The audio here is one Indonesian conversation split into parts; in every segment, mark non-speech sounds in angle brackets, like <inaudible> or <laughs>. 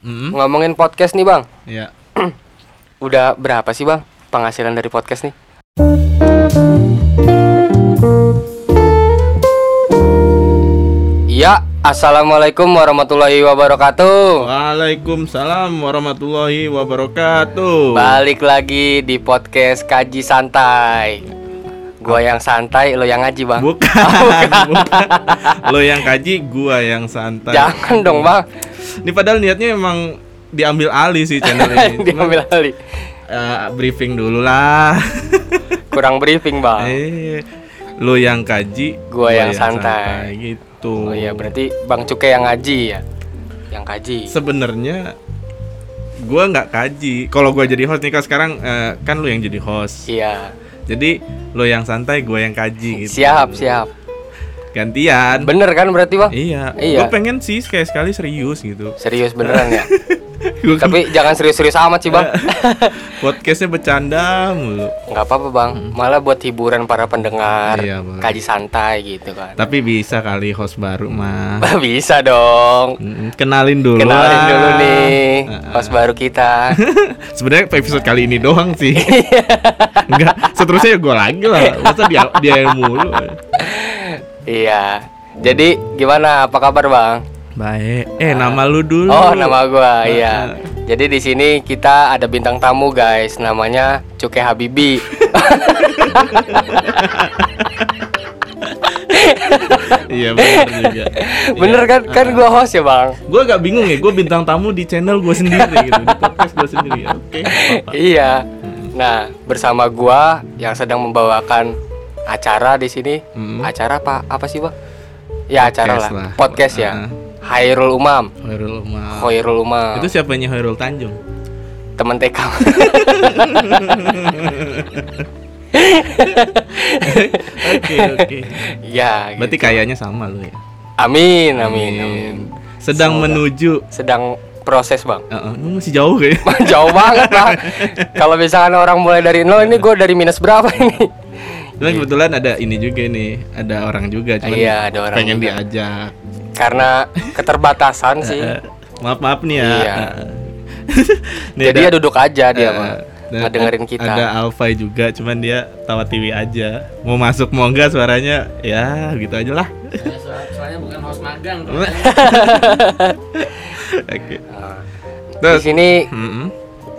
Hmm? Ngomongin podcast nih bang, Ya. <clears throat> udah berapa sih bang penghasilan dari podcast nih? Iya, assalamualaikum warahmatullahi wabarakatuh. Waalaikumsalam warahmatullahi wabarakatuh. Balik lagi di podcast kaji santai. Gua yang santai, lo yang ngaji bang. <laughs> Bukan, bukan. Lo yang kaji, gua yang santai. Jangan dong bang, Ini padahal niatnya emang diambil alih sih channel ini. <laughs> Diambil alih. eh, briefing dulu lah. <laughs> Kurang briefing bang. eh, lo yang kaji, Gua yang santai. gitu. Oh iya, berarti bang Cuke yang ngaji ya, yang kaji. sebenarnya gua nggak kaji. Kalau gua jadi host nih kan sekarang eh, kan lo yang jadi host. Iya, Jadi lo yang santai, gua yang kaji gitu. siap siap. Gantian. Bener kan berarti bang? Iya, Iya. gue pengen sih sekali sekali serius gitu. Serius beneran ya. <laughs> Gua kan Tapi jangan serius-serius amat sih bang. <laughs> podcastnya bercanda mulu. Nggak apa-apa bang. Malah buat hiburan para pendengar. Iya, Bang. Kaji santai gitu kan. Tapi bisa kali host baru mah. <laughs> Bisa dong. Mm, Kenalin dulu. Kenalin lah. dulu nih host baru kita. <laughs> Sebenarnya episode kali ini doang sih. Enggak, seterusnya ya gue lagi lah. Masa dia dia yang mulu. iya. Jadi gimana? Apa kabar bang? Baik. Eh, nama lu dulu. Oh nama gua iya. Jadi di sini kita ada bintang tamu guys. Namanya Cuke Habibi. <laughs> Iya benar juga. <laughs> Bener kan? Kan gua host ya bang. Gue agak bingung ya, gue bintang tamu di channel gue sendiri gitu, di podcast gue sendiri. Oke. Iya. Nah, bersama gua yang sedang membawakan acara di sini. Hmm. Acara apa? Apa sih, Bang? Ya, acara Podcast lah. Podcast ya. Hairul Umam. Hoirul Umar. Hairul Umam. Itu siapanya Hoirul Tanjung? teman TK. <laughs> Oke oke. ya, Berarti gitu. kayaknya sama lu ya. Amin, amin, amin. Sedang Semoga. menuju. Sedang proses, Bang. Heeh, lu masih jauh kayak. <laughs> Jauh banget, Bang. Kalau misalkan orang mulai dari nol, ini gue dari minus berapa ini? Cuman kebetulan ada ini juga nih, ada orang juga cuman Iya, ada orang pengen juga. diajak. Karena keterbatasan <laughs> sih. Eh, maaf maaf nih ya. Iya. <laughs> Nih Jadi ada- ya duduk aja dia, Bang. dan Ngedengerin ad- kita. Ada Alfai juga, cuman dia tawa TV aja. Mau masuk mau enggak suaranya ya gitu aja lah. soalnya bukan host magang <laughs> Oke. Nah, di Terus sini Mm-mm.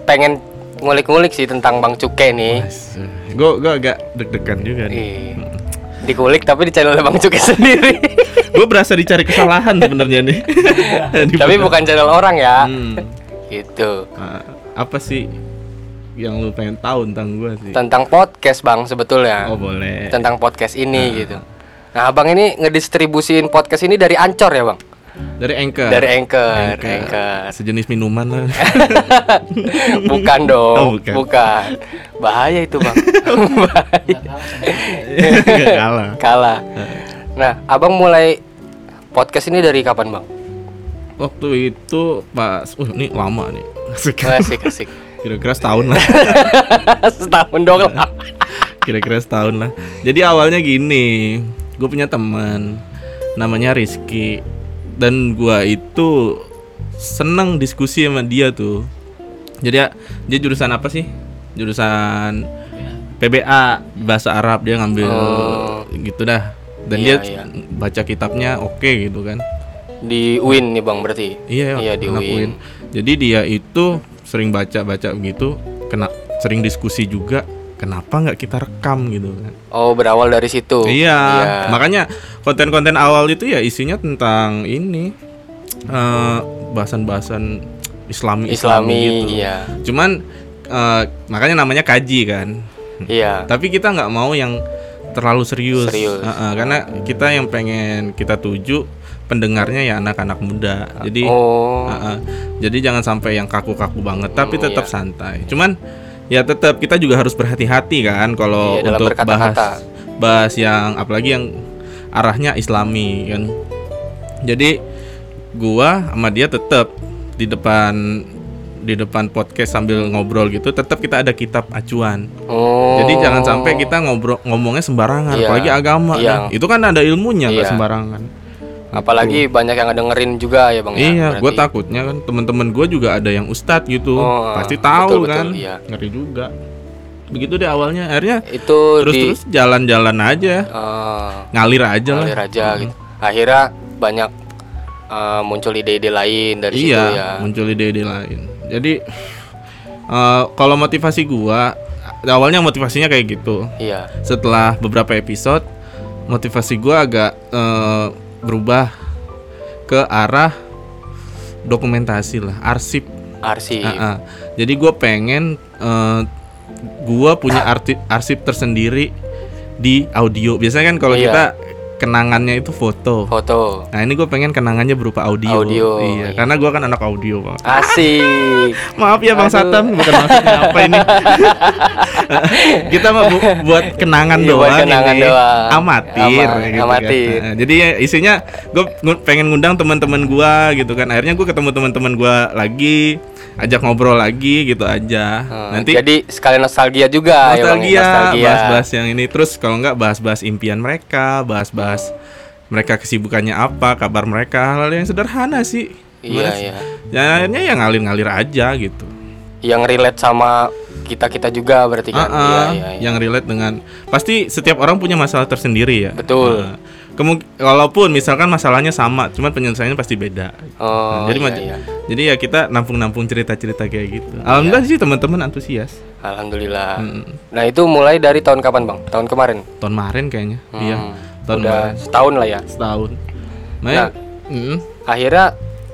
pengen ngulik-ngulik sih tentang Bang Cuke nih. Gue gue agak deg-degan juga nih. Ih, Dikulik tapi di channel Bang Cuke sendiri. <laughs> gue berasa dicari kesalahan sebenarnya nih. <laughs> Tapi bukan channel orang ya. Hmm. Gitu. Ah, apa sih yang lu pengen tahu tentang gue sih? Tentang podcast Bang sebetulnya. Oh boleh. Tentang podcast ini gitu. Nah, Abang ini ngedistribusin podcast ini dari Ancor ya, Bang? Dari Anchor. Dari Anchor, Anchor. Sejenis minuman lah. <laughs> Bukan dong, Oh, bukan. bukan. Bahaya itu, Bang. <laughs> Bahaya. Kalah. <laughs> Kalah. Nah, Abang mulai podcast ini dari kapan, Bang? Waktu itu pas, uh ini lama nih. Asik. Asik, asik. Kira-kira setahun lah. Setahun dong lah. Kira-kira setahun lah. Jadi awalnya gini, gue punya teman namanya Rizky dan gua itu seneng diskusi sama dia tuh. Jadi ya, dia jurusan apa sih? Jurusan PBA bahasa Arab dia ngambil Oh. gitu dah. Dan Iya, dia iya. baca kitabnya oke gitu kan. Di UIN nih, Bang, berarti. Iya, Iya, di anak UIN. Jadi dia itu sering baca-baca begitu, kena sering diskusi juga. Kenapa nggak kita rekam gitu kan? Oh, berawal dari situ. Iya, makanya konten-konten awal itu ya isinya tentang ini eh, bahasan-bahasan Islami Islami, gitu. iya. Cuman eh, makanya namanya kaji kan. Iya. Tapi kita nggak mau yang terlalu serius. Serius. Heeh, karena kita yang pengen kita tuju pendengarnya ya anak-anak muda. Jadi Oh. heeh, jadi jangan sampai yang kaku-kaku banget, tapi Hmm, tetap iya. santai. Cuman ya tetap kita juga harus berhati-hati kan kalau Iya, untuk bahas bahas yang apalagi yang arahnya Islami kan. Jadi gua sama dia tetap di depan di depan podcast sambil ngobrol gitu tetap kita ada kitab acuan. Oh. Jadi jangan sampai kita ngobrol ngomongnya sembarangan, Iya. apalagi agama. Iya. kan. Itu kan ada ilmunya nggak Iya. sembarangan. Apalagi banyak yang dengerin juga ya bang. ya, iya, gue takutnya kan teman-teman gue juga ada yang ustadz gitu, Oh, pasti tahu betul, kan, betul, iya. ngeri juga. Begitu deh awalnya, akhirnya Itu di terus-terus jalan-jalan aja, eh, ngalir aja lah. ngalir aja gitu. Akhirnya banyak eh, muncul ide-ide lain dari situ iya, ya. muncul ide-ide lain. Jadi eh, kalau motivasi gua awalnya motivasinya kayak gitu. Iya. Setelah beberapa episode, motivasi gua agak eh, berubah ke arah dokumentasi lah, arsip. Arsip. Ah, ah. Jadi gue pengen eh, gua punya arti, arsip tersendiri di audio. Biasanya kan kalau Iya. kita kenangannya itu foto. Foto. Nah ini gue pengen kenangannya berupa audio. Audio, Iya, iya. karena gua kan anak audio bang. Asik. <laughs> Maaf ya bang Aduh. Satam, bukan maksudnya apa ini. <laughs> Kita mau bu- buat kenangan Iya, buat doang kenangan ini. doang. Amatir, Ama- gitu kan. amatir. Nah, jadi ya isinya gue pengen ngundang teman-teman gua gitu kan. Akhirnya gue ketemu teman-teman gua lagi, ajak ngobrol lagi gitu aja. Hmm, Nanti jadi sekalian nostalgia juga ya bang. nostalgia, Nostalgia. bahas-bahas yang ini terus kalau nggak bahas-bahas impian mereka bahas-bahas mereka kesibukannya apa kabar mereka hal yang sederhana sih Iya Mas. iya. ya akhirnya ya ngalir-ngalir aja gitu Yang relate sama kita kita juga berarti kan. Ah, ah, Iya iya. iya. yang relate dengan pasti setiap orang punya masalah tersendiri ya Betul. Nah, kemung- walaupun misalkan masalahnya sama cuman penyelesaiannya pasti beda Oh, jadi iya, iya. jadi ya kita nampung-nampung cerita-cerita kayak gitu alhamdulillah sih teman-teman antusias Alhamdulillah. Mm. Nah itu mulai dari tahun kapan bang? Tahun kemarin. tahun kemarin kayaknya iya Hmm, tahun Udah kemarin setahun lah ya. setahun Nah. nah, mm, Akhirnya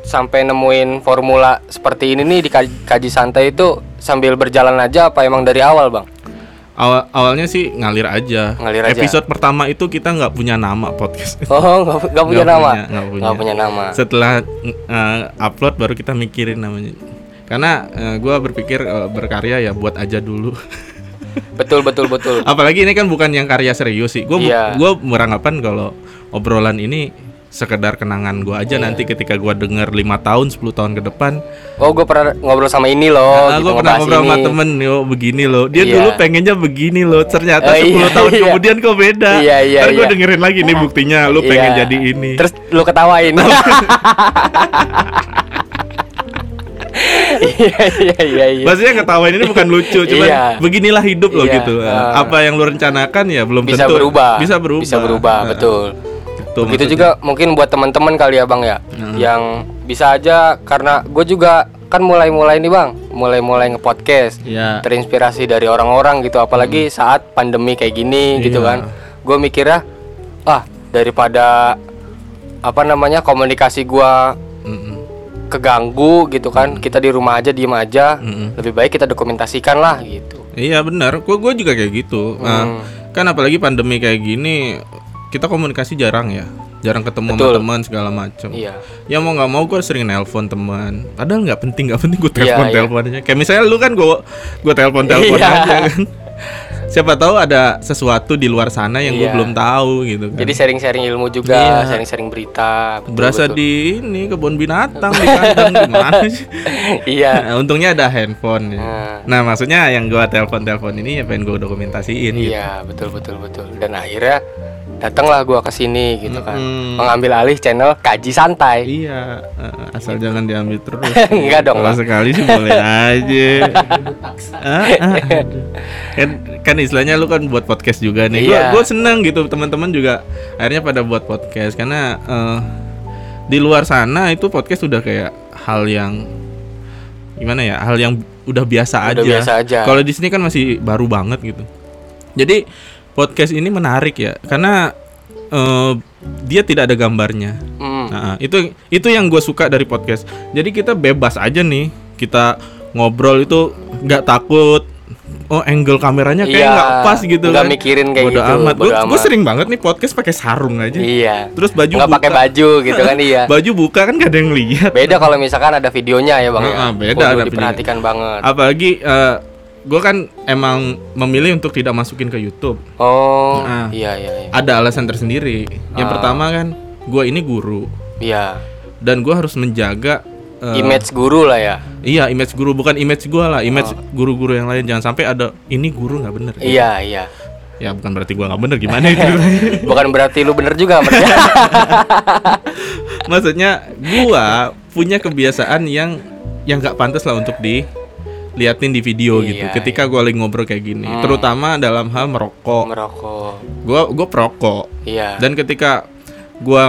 sampai nemuin formula seperti ini nih di kaj- kaji santai itu sambil berjalan aja apa emang dari awal bang? Awal awalnya sih ngalir aja. Ngalir aja. Episode pertama itu kita nggak punya nama podcast. <laughs> Oh nggak punya Nggak nama? punya, nggak punya. Nggak punya nama. Setelah uh, upload baru kita mikirin namanya. Karena uh, gua berpikir uh, berkarya ya buat aja dulu. <laughs> Betul betul betul. Apalagi ini kan bukan yang karya serius sih. Gue Iya. gua beranggapan kalau obrolan ini sekedar kenangan gua Iya. aja nanti ketika gua denger 5 tahun 10 tahun ke depan Oh gue pernah ngobrol sama ini loh. Nah, gitu, gue pernah ngobrol sama temen yo begini loh dia Iya. dulu pengennya begini loh ternyata Eh, 10 iya, tahun iya. kemudian kok beda Iya, iya, Ntar gue iya. dengerin lagi nih buktinya lu pengen Iya. jadi ini Terus lu ketawain. <laughs> <laughs> Iya iya iya iya. Maksudnya ngetawain ini bukan lucu, cuman Iya. beginilah hidup loh Iya, gitu. uh. Apa yang lu rencanakan ya belum Bisa tentu berubah. Bisa berubah. Bisa berubah, betul. Gitu Begitu maksudnya. juga mungkin buat teman-teman kali ya bang ya, yang bisa aja karena gue juga kan mulai-mulai nih bang, mulai-mulai nge-podcast, Iya. terinspirasi dari orang-orang gitu, apalagi saat pandemi kayak gini gitu Iya. kan, gue mikirnya, ah daripada apa namanya komunikasi gue keganggu gitu kan, kita di rumah aja diem aja, lebih baik kita dokumentasikan lah gitu. Iya benar. Gue gue juga kayak gitu. Nah, Hmm. kan apalagi pandemi kayak gini kita komunikasi jarang ya. Jarang ketemu sama Betul. teman segala macam. Iya. Ya mau nggak mau gue sering nelpon teman. Padahal nggak penting nggak penting gue Iya, telepon iya. teleponnya. Kayak misalnya lu kan gue gue telepon telepon Iya. aja kan. Siapa tahu ada sesuatu di luar sana yang gue Iya. belum tahu gitu kan. Jadi sharing-sharing ilmu juga, Iya. sharing-sharing berita. betul, Berasa betul. di ini kebun binatang di kandang gimana <laughs> sih? Iya. Nah, untungnya ada handphone. ya. Nah. Nah maksudnya yang gua telepon telepon ini ya pengen gue dokumentasiin. gitu. Iya, betul betul betul. Dan akhirnya datanglah gua ke sini gitu kan. Mm-mm. Mengambil alih channel Kaji Santai. Iya, eh, asal jangan diambil terus. <laughs> Enggak dong, Kalau Bang. sekali sih boleh <laughs> aja. <laughs> Ah, ah, aduh. kan, kan istilahnya lu kan buat podcast juga nih. Gua, Iya. gua seneng gitu teman-teman juga akhirnya pada buat podcast karena eh, di luar sana itu podcast udah kayak hal yang gimana ya? Hal yang udah biasa Udah aja. biasa aja. Kalau di sini kan masih baru banget gitu. Jadi podcast ini menarik ya karena eh, dia tidak ada gambarnya. Hmm. Nah, itu itu yang gue suka dari podcast. Jadi kita bebas aja nih, kita ngobrol itu nggak takut. Oh, angle kameranya kayak Iya, nggak pas gitu nggak kan. mikirin kayak Bodo gitu, amat. bodo Gue amat. sering banget nih podcast pakai sarung aja. Iya. Terus baju Nggak pakai baju gitu kan <laughs> iya. Baju buka kan gak ada yang lihat. Beda kalau misalkan ada videonya ya bang ya. Heeh, beda ada diperhatikan banget. Apalagi gue kan emang memilih untuk tidak masukin ke YouTube. Oh, Nah. iya iya iya. Ada alasan tersendiri. Yang Ah. pertama kan, gue ini guru Iya. dan gue harus menjaga eh, Image guru lah ya. Iya, image guru bukan image gua lah, image guru-guru yang lain jangan sampai ada ini guru nggak bener. Iya iya. Ya bukan berarti gua nggak bener gimana itu. <laughs> Bukan berarti lu bener juga maksudnya. <laughs> Maksudnya gua punya kebiasaan yang yang nggak pantas lah untuk diliatin di video Iya, gitu. Ketika gua lagi ngobrol kayak gini, terutama dalam hal merokok. Merokok. Gua gua perokok. Iya. Dan ketika gua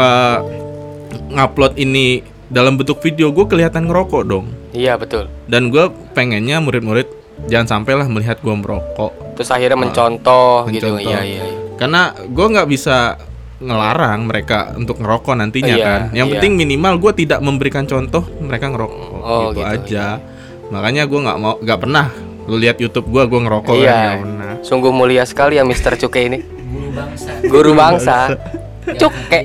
ngupload ini dalam bentuk video, gue kelihatan ngerokok dong. Iya betul. Dan gue pengennya murid-murid jangan sampailah melihat gua merokok. Terus akhirnya mencontoh, gitu. mencontoh. Iya iya. iya. Karena gue nggak bisa ngelarang mereka untuk ngerokok nantinya Iya, kan. Yang iya. penting minimal gue tidak memberikan contoh mereka ngerokok Oh, gitu, gitu, aja. Makanya gue nggak mau nggak pernah lu lihat YouTube gue gue ngerokok kan Iya. nggak pernah. Sungguh mulia sekali ya Mr. Cuke ini. Guru bangsa. Guru bangsa. Cuke.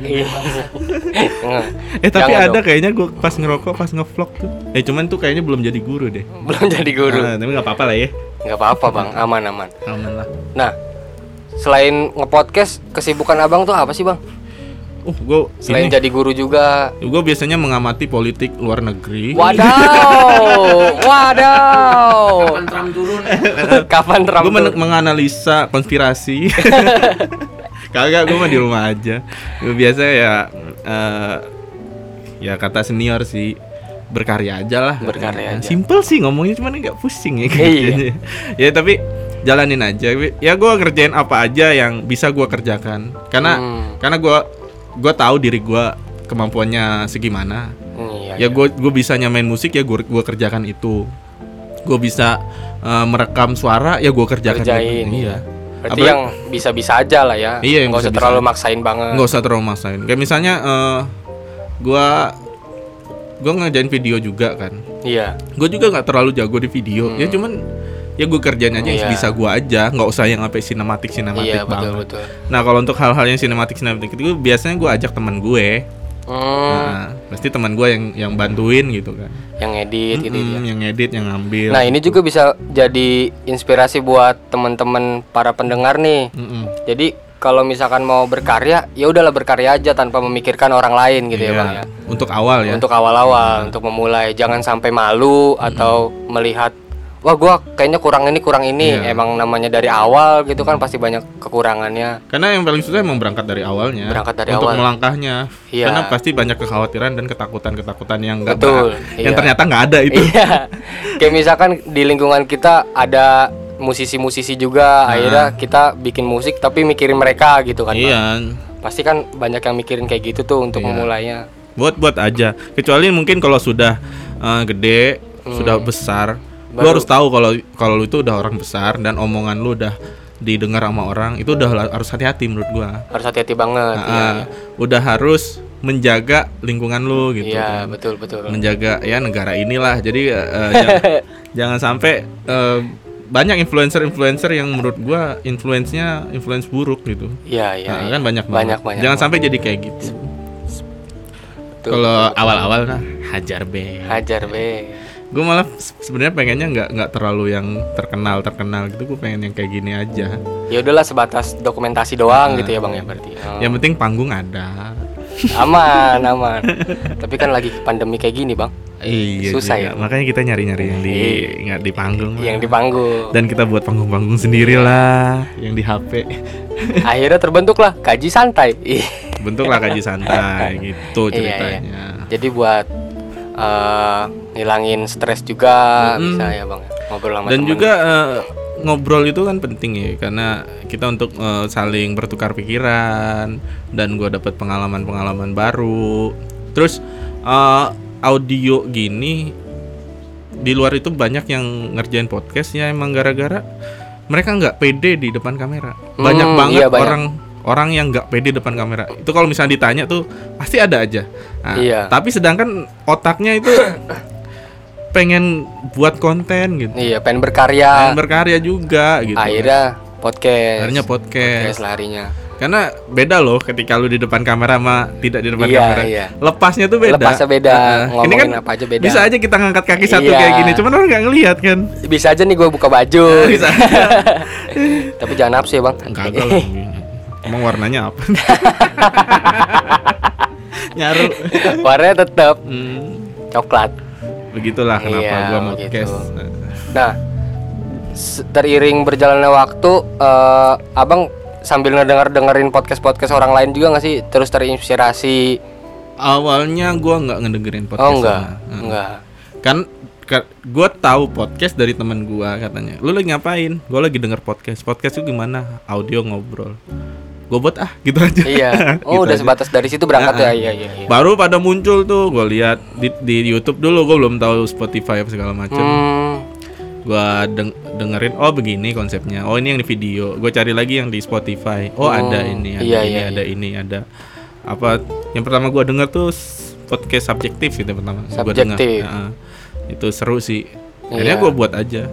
Eh tapi Jangan ada dong. kayaknya gue pas ngerokok pas ngevlog tuh. Eh cuman tuh kayaknya belum jadi guru deh. Belum jadi guru. Nah, tapi nggak apa-apa lah ya. nggak apa-apa bang, aman-aman. Aman lah. Nah, selain ngepodcast, kesibukan abang tuh apa sih bang? Uh, gue Selain jadi guru juga. gue biasanya mengamati politik luar negeri. Wadaw, <laughs> wadaw. Kapan Trump turun? <laughs> Kapan Trump gue menganalisa konspirasi <laughs> kagak gue mah di rumah aja Gua biasa ya eh, ya kata senior sih berkarya aja lah Berkarya aja. simple sih ngomongnya cuman nggak pusing ya Iya. kerjanya. ya tapi jalanin aja ya gue kerjain apa aja yang bisa gue kerjakan karena Hmm. karena gue gue tahu diri gue kemampuannya segimana. Iya, ya gue gue bisa nyamain musik ya gue gua kerjakan itu. Gue bisa eh, merekam suara ya gue kerjakan Kerjain, itu. iya. Berarti Apalagi- yang bisa-bisa aja lah ya. Iya, yang Nggak usah terlalu maksain banget. nggak usah terlalu maksain. Kayak misalnya eh gue gue video juga kan. Iya. gue juga nggak terlalu jago di video. Ya cuman ya gue kerjain aja Hmm. Iya. bisa gue aja nggak usah yang sampai sinematik sinematik Iya, betul banget betul. nah kalau untuk hal-hal yang sinematik sinematik itu biasanya gue ajak teman gue Hmm, nah pasti teman gue yang yang bantuin gitu kan yang edit gitu ya. Mm, yang edit yang ngambil Nah, ini juga bisa jadi inspirasi buat teman-teman para pendengar nih. Mm-mm. Jadi kalau misalkan mau berkarya, ya udahlah berkarya aja tanpa memikirkan orang lain gitu ya, Iya, Bang ya. untuk awal ya Untuk awal-awal, untuk memulai, jangan sampai malu atau melihat wah gua kayaknya kurang ini kurang ini. Iya. Emang namanya dari awal gitu kan pasti banyak kekurangannya. Karena yang paling susah emang berangkat dari awalnya. Berangkat dari untuk awal. melangkahnya. Iya. Karena pasti banyak kekhawatiran dan ketakutan-ketakutan yang enggak Betul, yang iya. ternyata nggak ada itu. Iya. Kayak misalkan di lingkungan kita ada musisi-musisi juga, akhirnya kita bikin musik tapi mikirin mereka gitu kan. Iya. Pasti kan banyak yang mikirin kayak gitu tuh untuk Iya. memulainya. Buat buat aja. Kecuali mungkin kalau sudah eh, gede, sudah besar, lu. Baru- harus tahu kalau kalau lu itu udah orang besar dan omongan lu udah didengar sama orang, itu udah harus hati-hati menurut gua. Harus hati-hati banget. Nah, Iya, udah harus menjaga lingkungan lu gitu. Iya, kan. betul betul. menjaga ya negara inilah jadi eh, eh, jangan, <laughs> jangan sampai eh, banyak influencer-influencer yang menurut gua influence-nya influence buruk gitu Iya, iya. Nah, iya. kan banyak banyak banget. banyak. jangan sampai jadi kayak gitu Betul, kalau awal-awal nah hajar be hajar be. Gue malah se- sebenarnya pengennya nggak nggak terlalu yang terkenal terkenal gitu gue pengen yang kayak gini aja Ya udahlah sebatas dokumentasi doang gitu ya, Bang ya berarti. Oh. yang penting panggung ada Aman, aman. Tapi kan lagi pandemi kayak gini, Bang. iya Susah juga. ya? makanya kita nyari-nyari yang di Iya. nggak di panggung lah. Yang di panggung. dan kita buat panggung-panggung sendiri lah yang di HP <laughs> Akhirnya terbentuklah kaji santai. Bentuklah kaji santai <laughs> gitu Iya, iya. ceritanya Jadi buat eh, ngilangin stres juga bisa ya bang ngobrol sama dan temen. juga eh, ngobrol itu kan penting ya karena kita untuk eh, saling bertukar pikiran dan gua dapat pengalaman-pengalaman baru terus eh, audio gini di luar itu banyak yang ngerjain podcast ya emang gara-gara mereka nggak pede di depan kamera banyak Hmm, banget iya, banyak. orang orang yang nggak pede depan kamera. Itu kalau misalnya ditanya tuh pasti ada aja. Nah, Iya. tapi sedangkan otaknya itu pengen buat konten gitu. Iya pengen berkarya. Pengen berkarya juga gitu. Akhirnya podcast. Akhirnya podcast. Podcast larinya karena beda loh ketika lu di depan kamera sama tidak di depan Iya, kamera. iya. lepasnya tuh beda. Lepasnya beda, ini kan apa aja beda. bisa aja kita ngangkat kaki satu Iya. kayak gini cuman orang nggak ngelihat kan. Bisa aja nih gue buka baju bisa <laughs> tapi jangan nafsu ya bang. Lah emang warnanya apa <laughs> nyaru warnanya tetap Hmm, coklat begitulah kenapa Iya, gua mau podcast nah teriring berjalannya waktu eh, abang sambil ngedenger dengerin podcast podcast orang lain juga nggak sih terus terinspirasi Awalnya gua nggak ngedengerin podcast. oh enggak sama. Heeh. enggak Kan ka- gua tahu podcast dari teman gua katanya. Lu lagi ngapain? Gua lagi denger podcast. Podcast itu gimana? Audio ngobrol. Gua buat ah gitu aja. iya <laughs> oh Gitu udah aja. sebatas dari situ berangkat ya iya iya iya Baru pada muncul tuh gua lihat di, di YouTube dulu gua belum tahu Spotify apa segala macam. hmm, Gua deng- dengerin oh begini konsepnya. Oh ini yang di video. Gua cari lagi yang di Spotify. Oh, Oh, ada ini, ada iya, ini, iya, ada ini, ada apa? Yang pertama gua denger tuh podcast subjektif itu pertama. Gua denger. Heeh. itu seru sih. Akhirnya Iya. gua buat aja.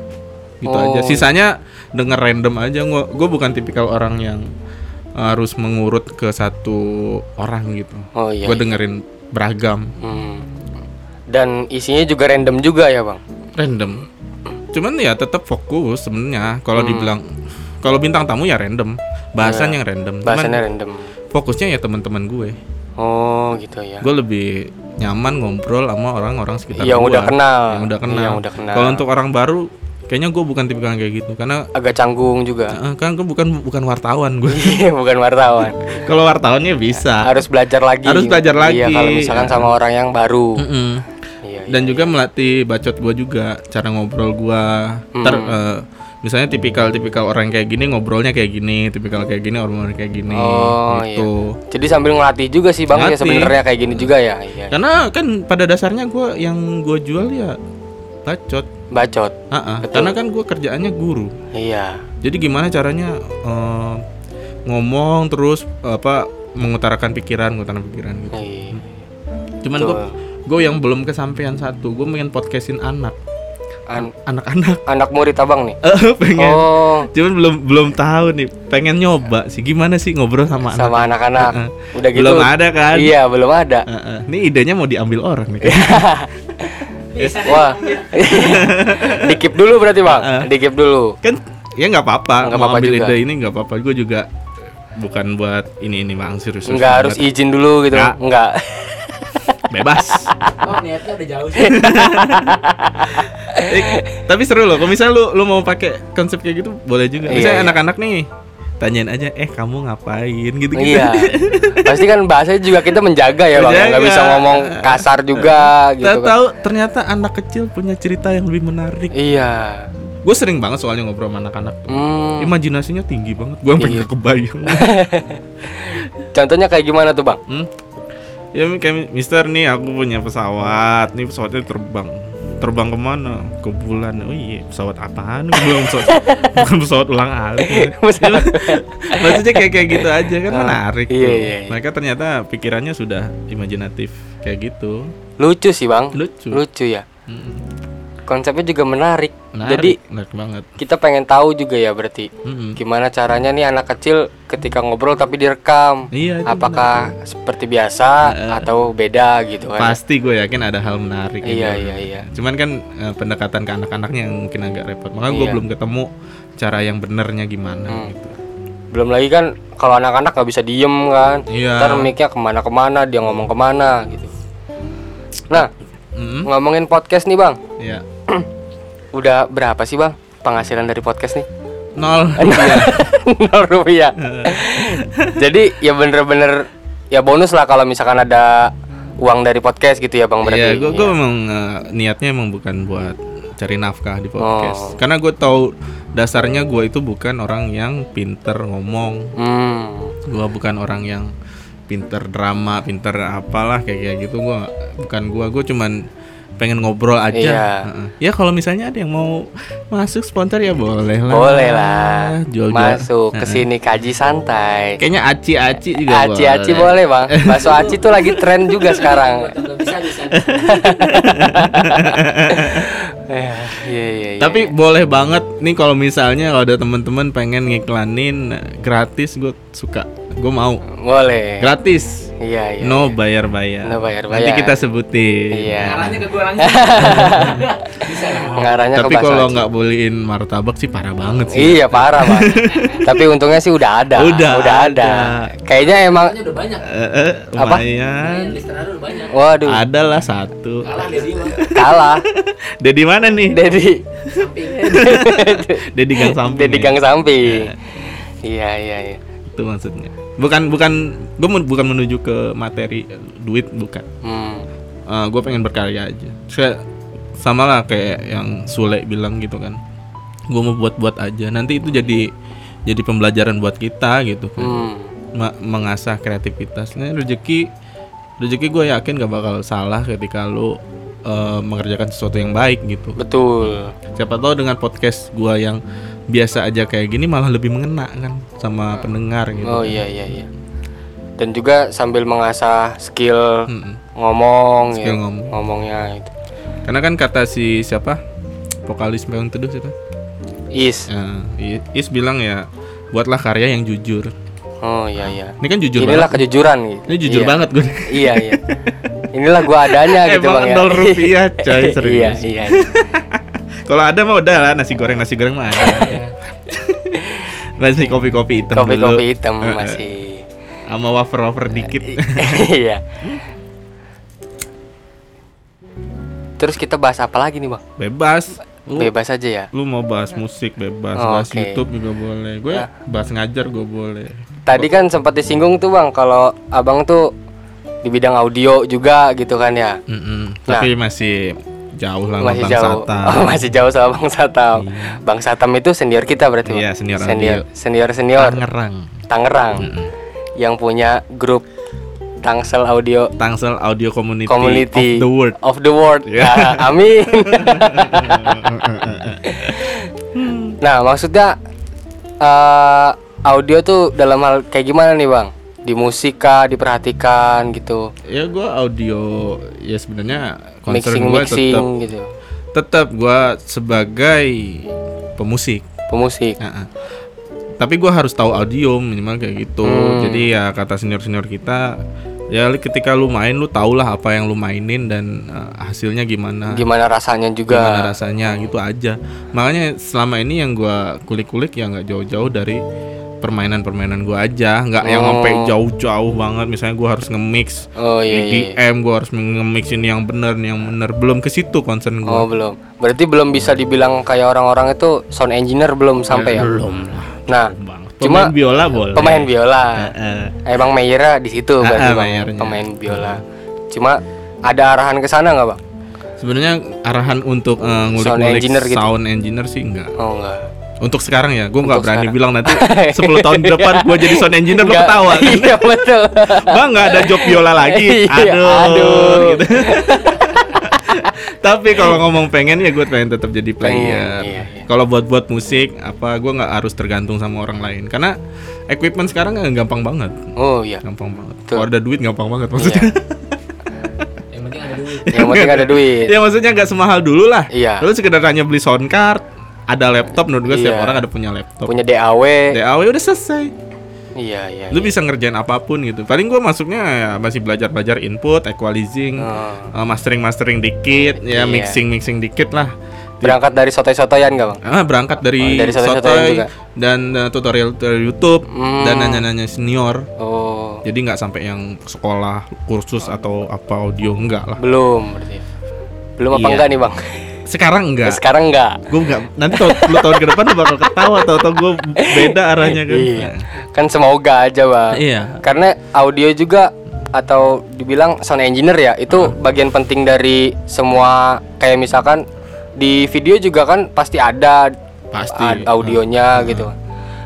Gitu Oh. aja. Sisanya denger random aja. Gua gua bukan tipikal orang yang harus mengurut ke satu orang gitu. oh iya Gua dengerin beragam, Hmm. dan isinya juga random juga ya bang random. Cuman ya tetap fokus sebenarnya. Kalau Hmm. dibilang kalau bintang tamu ya random, bahasan yang random. Cuman bahasannya random fokusnya ya teman-teman gue. oh gitu ya Gue lebih nyaman ngobrol sama orang-orang sekitar Yang gua. udah kenal. Yang udah kenal. Yang udah kenal. Kalau untuk orang baru, kayaknya gue bukan tipikal kayak gitu. Karena agak canggung juga kan gue bukan bukan wartawan gue. <laughs> Iya bukan wartawan <laughs> kalau wartawannya bisa. harus belajar lagi Harus belajar lagi. iya kalau misalkan sama orang yang baru iya, iya. Dan juga melatih bacot gue juga, cara ngobrol gue. Ntar Hmm. eh, misalnya tipikal-tipikal orang kayak gini ngobrolnya kayak gini, tipikal kayak gini orang kayak gini. Oh, gitu. jadi sambil ngelatih juga sih bang ya Ngelatih. sebenarnya kayak gini juga ya iya Karena kan pada dasarnya gue yang gue jual ya bacot. bacot. Betul. Karena kan gue kerjaannya guru. iya Jadi gimana caranya eh, ngomong terus apa mengutarakan pikiran, mengutarakan pikiran gitu. iya. Cuman gue gue yang belum kesampaian satu, gue pengen podcastin anak, An- anak-anak. anak murid abang nih Eh, <laughs> pengen. oh Cuman belum belum tahu nih, pengen nyoba sih gimana sih ngobrol sama, anak. sama anak-anak udah gitu Belum ada kan? iya belum ada. Ini idenya mau diambil orang nih. <laughs> Wah <laughs> dikip dulu berarti bang Heeh. dikip dulu kan ya nggak apa-apa Nggak mau apa-apa ambil juga. ide ini nggak apa-apa gue juga bukan buat ini ini bang serius serius nggak harus banget. izin dulu gitu Nggak. nggak bebas Oh niatnya udah jauh sih. <laughs> Eh, tapi seru loh kalau misalnya lu lu mau pakai konsep kayak gitu boleh juga Iya, misalnya iya. anak-anak nih tanyain aja eh kamu ngapain gitu gitu Iya. Pasti kan bahasanya juga kita menjaga ya bang, ya. nggak Menjaga. bisa ngomong kasar juga gitu kan. tahu ternyata anak kecil punya cerita yang lebih menarik Iya. gue sering banget soalnya ngobrol sama anak-anak. Hmm. imajinasinya tinggi banget gue sampai Iya. kebayang <laughs> Contohnya kayak gimana tuh bang? Hmm? Ya kayak Mister nih aku punya pesawat Nih pesawatnya terbang Terbang ke mana? Ke bulan Oh iya pesawat apaan? Belum pesawat <laughs> Bukan pesawat ulang alik Pesawat. Maksudnya kayak kayak gitu aja kan Ah, menarik iya, tuh. iya, iya. Mereka ternyata pikirannya sudah imajinatif Kayak gitu Lucu sih bang. Lucu Lucu ya. Mm-mm. Konsepnya juga menarik. Menarik, Jadi menarik banget kita pengen tahu juga ya berarti Mm-mm. gimana caranya nih anak kecil ketika ngobrol tapi direkam. Iya Apakah seperti biasa atau beda gitu kan? Pasti gue yakin ada hal menarik Iya dia- iya iya. Cuman kan eh, pendekatan ke anak-anaknya yang mungkin agak repot Makanya gue Iya. belum ketemu cara yang benernya gimana Hmm. gitu Belum lagi kan kalau anak-anak nggak bisa diem kan. Iya. Ntar mic-nya ke mana-kemana dia ngomong ke mana gitu. Nah Mm-mm. ngomongin podcast nih bang, Iya. <clears throat> udah berapa sih bang penghasilan dari podcast nih? Nol. <laughs> Nol rupiah. <laughs> <laughs> Jadi ya bener-bener ya bonus lah kalau misalkan ada uang dari podcast gitu ya bang berarti. Iya, gue gue Iya. memang eh, niatnya emang bukan buat cari nafkah di podcast. Oh. Karena gue tahu dasarnya gue itu bukan orang yang pinter ngomong. Hmm. Gue bukan orang yang pinter drama, pinter apalah kayak kayak gitu. Gue bukan gue. Gue cuman pengen ngobrol aja. Iya. Heeh. Ya kalau misalnya ada yang mau masuk sponsor ya boleh lah. Boleh lah. Jual Masuk ke sini kaji santai. Kayaknya aci-aci juga Aci-aci boleh bang. Bakso aci tuh lagi tren juga sekarang. Bisa bisa. Tapi boleh banget nih kalau misalnya kalau ada teman-teman pengen ngiklanin gratis gue suka gue mau Boleh. gratis Iya, iya. no iya. bayar bayar No bayar nanti bayar. kita sebutin Iya. Arahnya ke gua langsung. <laughs> Bisa. Ngarahnya tapi kalau nggak bolehin martabak sih parah banget sih Iya parah bang. <laughs> Tapi untungnya sih udah ada. Udah ada. ada. Kayaknya emang. Udah banyak. Eh, eh, Apa? lumayan udah banyak. Waduh. ada lah satu Kalah dari. Kalah. <laughs> Dedi mana nih Dedi. Samping. Dedi gang samping Dedi ya? gang samping. Iya iya iya. itu maksudnya bukan bukan gue bukan menuju ke materi eh, duit bukan. Hmm. gue pengen berkarya aja. Saya sama lah kayak yang Sule bilang gitu kan. Gue mau buat buat aja. Nanti itu jadi jadi pembelajaran buat kita gitu kan. Hmm. Ma- mengasah kreativitas nah rezeki rezeki gue yakin gak bakal salah ketika lu eh, mengerjakan sesuatu yang baik gitu. Betul. siapa tahu dengan podcast gua yang biasa aja kayak gini malah lebih mengena kan sama pendengar gitu Oh iya iya iya. Dan juga sambil mengasah skill Mm-mm. ngomong Skill ya. ngomong. Ngomongnya itu. karena kan kata si siapa vokalis Meong Teduh siapa Is. Ya, I- Is bilang ya buatlah karya yang jujur Oh iya iya. ini kan jujur Inilah banget kejujuran gitu. ini jujur Iya. banget gue Iya iya. Inilah gua adanya <laughs> gitu Emang bang ya. rupiah, coy, <laughs> iya serius. iya. Kalau ada mah udah lah nasi goreng nasi goreng mah ada <laughs> masih kopi kopi hitam Kopi dulu. kopi hitam Eh, eh. masih. sama wafer wafer dikit <laughs> Iya. Terus kita bahas apa lagi nih bang? bebas lu, Bebas aja ya. lu mau bahas musik bebas Oh, bahas oke. Nah. YouTube juga boleh gue bahas ngajar gue boleh Tadi kan sempat disinggung tuh bang kalau abang tuh di bidang audio juga gitu kan ya. Mm-mm. tapi masih jauh lah Masih Bang jauh. Satam. Oh, masih jauh sama Bang Satam. Iya. Bang Satam itu senior kita berarti. Iya, senior senior senior senior Tangerang Tangerang yang punya grup Tangsel Audio Tangsel Audio Community, Community of the World of the World. Ya. Nah, amin. <laughs> nah, maksudnya eh, audio tuh dalam hal kayak gimana nih, Bang? Di musik kah, diperhatikan gitu. ya gue audio ya sebenarnya Mixing gue mixing tetap gitu. tetap gue sebagai pemusik Pemusik. Heeh. tapi gue harus tahu audio minimal kayak gitu Hmm. jadi ya kata senior senior kita ya ketika lu main lu tau lah apa yang lu mainin dan eh, hasilnya gimana Gimana rasanya juga. gimana rasanya gitu aja makanya selama ini yang gua kulik-kulik ya nggak jauh-jauh dari permainan-permainan gua aja nggak yang Oh. sampai jauh-jauh banget misalnya gua harus nge-mix Oh iya, iya. EDM gua harus nge-mix ini yang bener nih yang bener belum ke situ concern Oh gua belum. Berarti belum bisa dibilang kayak orang-orang itu sound engineer belum sampai ya? belum lah Nah, Bang. Cuma pemain biola boleh pemain biola. Heeh. Emang Meira di situ Ah, berarti Bang, Meiernya. pemain biola. Cuma ada arahan ke sana nggak bang? sebenarnya arahan untuk eh, Sound ngulik-ngulik engineer gitu? sound engineer sih enggak Oh enggak. Untuk sekarang ya gue nggak berani sekarang. bilang nanti <laughs> 10 tahun ke depan gue jadi sound engineer lo ketawa kan? <laughs> Iya betul. Bang nggak ada job biola lagi. <laughs> Iya, Aduh. aduh. gitu. Tapi kalau ngomong pengen ya gue pengen tetap jadi player. Iya, iya. Kalau buat-buat musik apa gue nggak harus tergantung sama orang lain karena equipment sekarang gampang banget. Oh iya. Gampang banget. Kalau ada duit gampang banget maksudnya. Yang penting ada duit. Yang penting ada duit. ya maksudnya nggak semahal dulu lah. Iya. Lu sekedar hanya beli sound card, ada laptop menurut gue setiap Iya. orang ada punya laptop. Punya DAW. DAW udah selesai. Iya iya. Lu bisa ngerjain apa pun gitu. Paling gue masuknya ya masih belajar-belajar input, equalizing, Oh. uh, mastering-mastering dikit, ya Iya. mixing-mixing dikit lah. Berangkat dari sotoy-sotoyan nggak bang? Ah, berangkat dari Oh, dari sotoy juga. dan uh, tutorial dari YouTube Hmm. dan nanya-nanya senior. Oh Jadi nggak sampai yang sekolah kursus atau apa audio enggak lah. belum berarti. Belum apa Iya. enggak nih bang? Sekarang enggak. Sekarang enggak. Gue enggak. Nanti tau, lu tahun ke depan lu bakal ketawa atau atau gue beda arahnya kan. Iya. Kan semoga aja bang. Iya. Karena audio juga atau dibilang sound engineer ya itu bagian penting dari semua kayak misalkan di video juga kan pasti ada Pasti. ad- audionya gitu.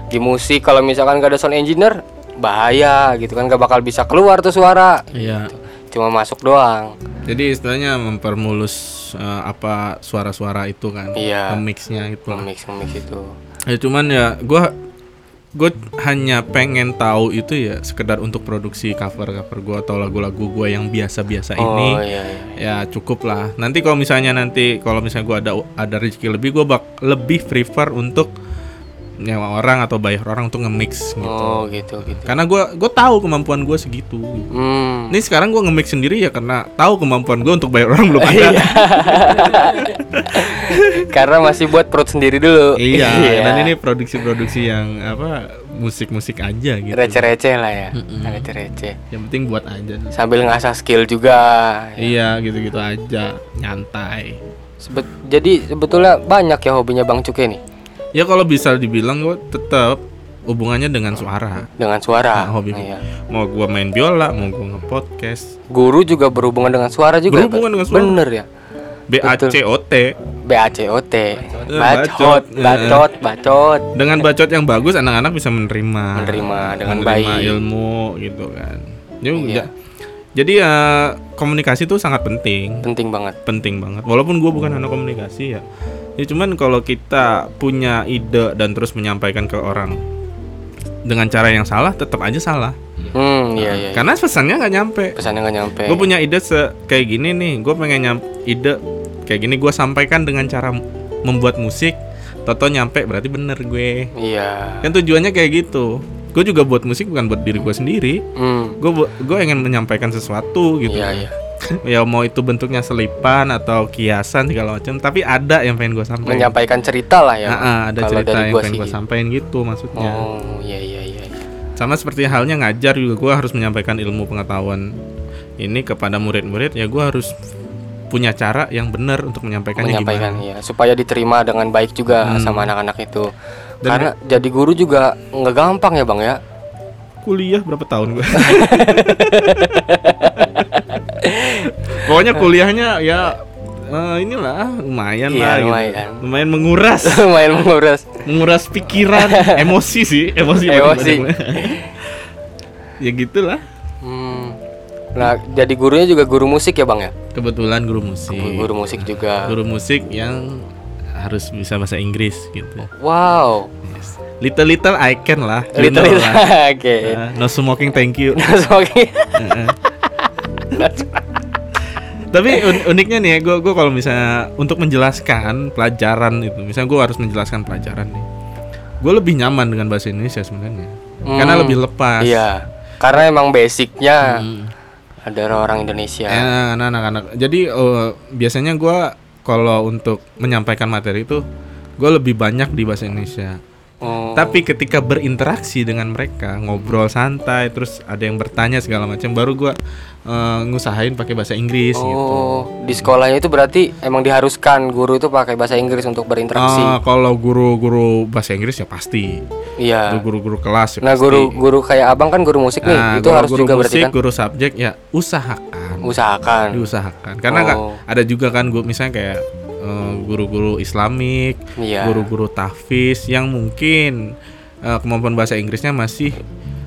Di musik kalau misalkan gak ada sound engineer bahaya gitu kan gak bakal bisa keluar tuh suara. Iya. Cuma masuk doang. Jadi istilahnya mempermulus uh, apa suara-suara itu kan, Iya. mixnya gitu. lah. Nge-mix nge-mix itu. Ya cuman ya gua gue hanya pengen tahu itu ya sekedar untuk produksi cover cover gue atau lagu-lagu gue yang biasa-biasa ini Oh iya iya. ya cukup lah nanti kalau misalnya nanti kalau misalnya gue ada ada rezeki lebih gue bak lebih prefer untuk nyewa orang atau bayar orang untuk nge-mix gitu. Oh gitu gitu. Karena gua gue tahu kemampuan gue segitu. Hmm. Ini sekarang gue nge-mix sendiri ya karena tahu kemampuan gue untuk bayar orang belum <laughs> ada. Iya. Karena masih buat perut sendiri dulu. <laughs> iya. Dan ini produksi-produksi yang apa musik-musik aja gitu. receh-receh lah ya. Receh-receh. Yang penting buat aja. Sambil ngasah skill juga. Iya gitu-gitu aja, nyantai. Sebet jadi sebetulnya banyak ya hobinya Bang Cuke nih Ya kalau bisa dibilang gue tetap hubungannya dengan suara. dengan suara. Nah, hobi Iya. Mau gua main biola, mau gua nge-podcast. Guru juga berhubungan dengan suara juga. Berhubungan dengan suara. Bener ya. B A C O T. BACOT. Bacot. Bacot, bacot, bacot. Dengan bacot yang bagus anak-anak bisa menerima. Menerima dengan menerima baik. ilmu gitu kan. Ya Iya. Jadi ya komunikasi itu sangat penting. Penting banget. penting banget walaupun gue bukan anak komunikasi ya ya cuman kalau kita punya ide dan terus menyampaikan ke orang dengan cara yang salah tetap aja salah Hmm, iya iya. karena pesannya nggak nyampe Pesannya nggak nyampe. gue punya ide se kayak gini nih gue pengen nyam ide kayak gini gue sampaikan dengan cara membuat musik Toto nyampe berarti bener gue Iya. kan tujuannya kayak gitu gue juga buat musik bukan buat diri gue sendiri Hmm. gue gue ingin menyampaikan sesuatu gitu Iya iya. <laughs> ya mau itu bentuknya selipan atau kiasan segala macam tapi ada yang pengen gue sampaikan Menyampaikan cerita lah ya. Ah, ah, ada cerita yang gua pengen gue sampaikan gitu maksudnya Oh, iya iya iya. iya. sama seperti halnya ngajar juga gue harus menyampaikan ilmu pengetahuan ini kepada murid-murid ya gue harus punya cara yang benar untuk menyampaikannya Menyampaikan gimana ya, supaya diterima dengan baik juga Hmm. sama anak-anak itu. Dan- Karena jadi guru juga nggak gampang ya, Bang ya. kuliah berapa tahun gue <laughs> pokoknya kuliahnya ya eh, inilah lumayan Iya, lah gitu. lumayan. lumayan menguras <laughs> Lumayan menguras. menguras pikiran <laughs> emosi sih emosi Emosi. <laughs> ya gitulah Hmm. Nah, jadi gurunya juga guru musik ya, Bang ya? kebetulan guru musik Guru musik juga. guru musik yang harus bisa bahasa Inggris gitu Wow. Yes. little little I can lah Little little. Oke. Uh, no smoking thank you Oke. Heeh. Tapi un- uniknya nih ya gue gue kalau misalnya untuk menjelaskan pelajaran itu misalnya gue harus menjelaskan pelajaran nih gue lebih nyaman dengan bahasa Indonesia sebenarnya karena Hmm, lebih lepas Iya. Karena emang basicnya Hmm. ada orang Indonesia. Ya, nah, anak-anak. Jadi eh, biasanya gua kalau untuk menyampaikan materi itu gue lebih banyak di bahasa Indonesia. Oh. Tapi ketika berinteraksi dengan mereka, ngobrol santai, terus ada yang bertanya segala macam, baru gua eh, ngusahain pakai bahasa Inggris gitu. Oh, di sekolahnya itu berarti emang diharuskan guru itu pakai bahasa Inggris untuk berinteraksi. Ah, kalau guru-guru bahasa Inggris ya pasti. iya. Guru-guru kelas ya Nah, guru-guru kayak Abang kan guru musik nih, Nah, itu kalau harus guru juga berarti kan guru subjek ya usahakan. usahakan. diusahakan karena Oh. ada juga kan gue misalnya kayak eh, guru-guru Islamik, Iya. guru-guru tahfiz yang mungkin eh, kemampuan bahasa Inggrisnya masih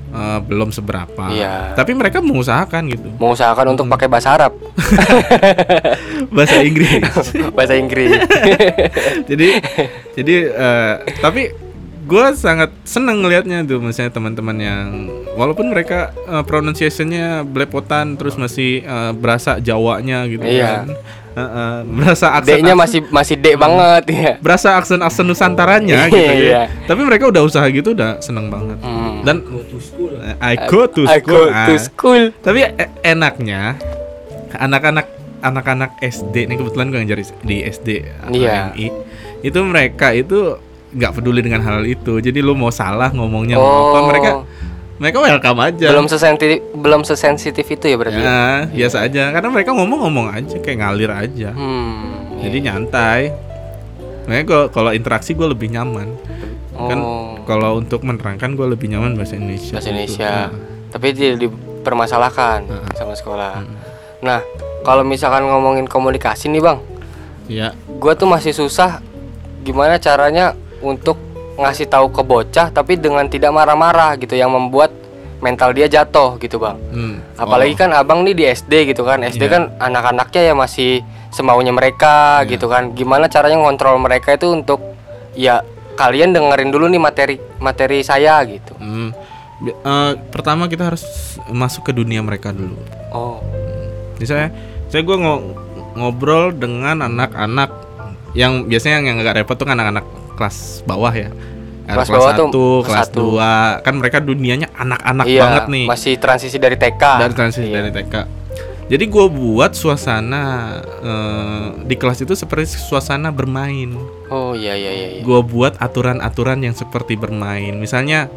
eh, belum seberapa. Iya. Tapi mereka mengusahakan gitu Mengusahakan untuk pakai bahasa Arab, <laughs> bahasa Inggris. <laughs> bahasa Inggris. <laughs> jadi jadi eh, tapi gue sangat seneng ngelihatnya tuh misalnya teman-teman yang walaupun mereka eh, pronunciationnya belepotan terus masih eh, berasa Jawanya gitu Iya. kan. Berasa aksen D-nya masih masih D banget ya. berasa aksen-aksen Nusantaranya <laughs> gitu Iya. ya. Tapi mereka udah usaha gitu udah seneng banget. Hmm. Dan Go to school. I go to I school. go to ah. school. Tapi e- enaknya anak-anak anak-anak SD nih kebetulan gue ngajar di SD atau Iya. MI itu mereka itu nggak peduli dengan hal itu. Jadi lu mau salah ngomongnya mau Oh. apa mereka mereka welcome aja. Belum sesensitif belum sesensitif itu ya berarti. ya, biasa aja karena mereka ngomong-ngomong aja kayak ngalir aja. Hmm. Jadi nyantai. Makanya gua kalau interaksi gue lebih nyaman. Kan Oh. kalau untuk menerangkan gue lebih nyaman bahasa Indonesia. bahasa gitu. Indonesia. Nah, Tapi tidak dipermasalahkan Heeh. sama sekolah. Hmm. Nah, kalau misalkan ngomongin komunikasi nih, Bang. Ya, Gua tuh masih susah gimana caranya untuk ngasih tahu ke bocah tapi dengan tidak marah-marah gitu yang membuat mental dia jatuh gitu, Bang. hmm. Apalagi kan Abang nih di SD gitu kan. SD Iya. kan anak-anaknya ya masih semaunya mereka Iya. gitu kan. Gimana caranya ngontrol mereka itu untuk ya kalian dengerin dulu nih materi materi saya gitu. Hmm. Eh, pertama kita harus masuk ke dunia mereka dulu. Oh. Misalnya, saya gue ngobrol dengan anak-anak yang biasanya yang nggak repot tuh kan anak-anak kelas bawah ya. Ada Kelas kelas, bawah tuh 1, kelas kelas satu. 2 Kan mereka dunianya anak-anak iya, banget nih masih transisi dari TK. Dari transisi Iya. dari TK Jadi gue buat suasana eh, Di kelas itu seperti suasana bermain Oh iya iya iya. iya. Gue buat aturan-aturan yang seperti bermain Misalnya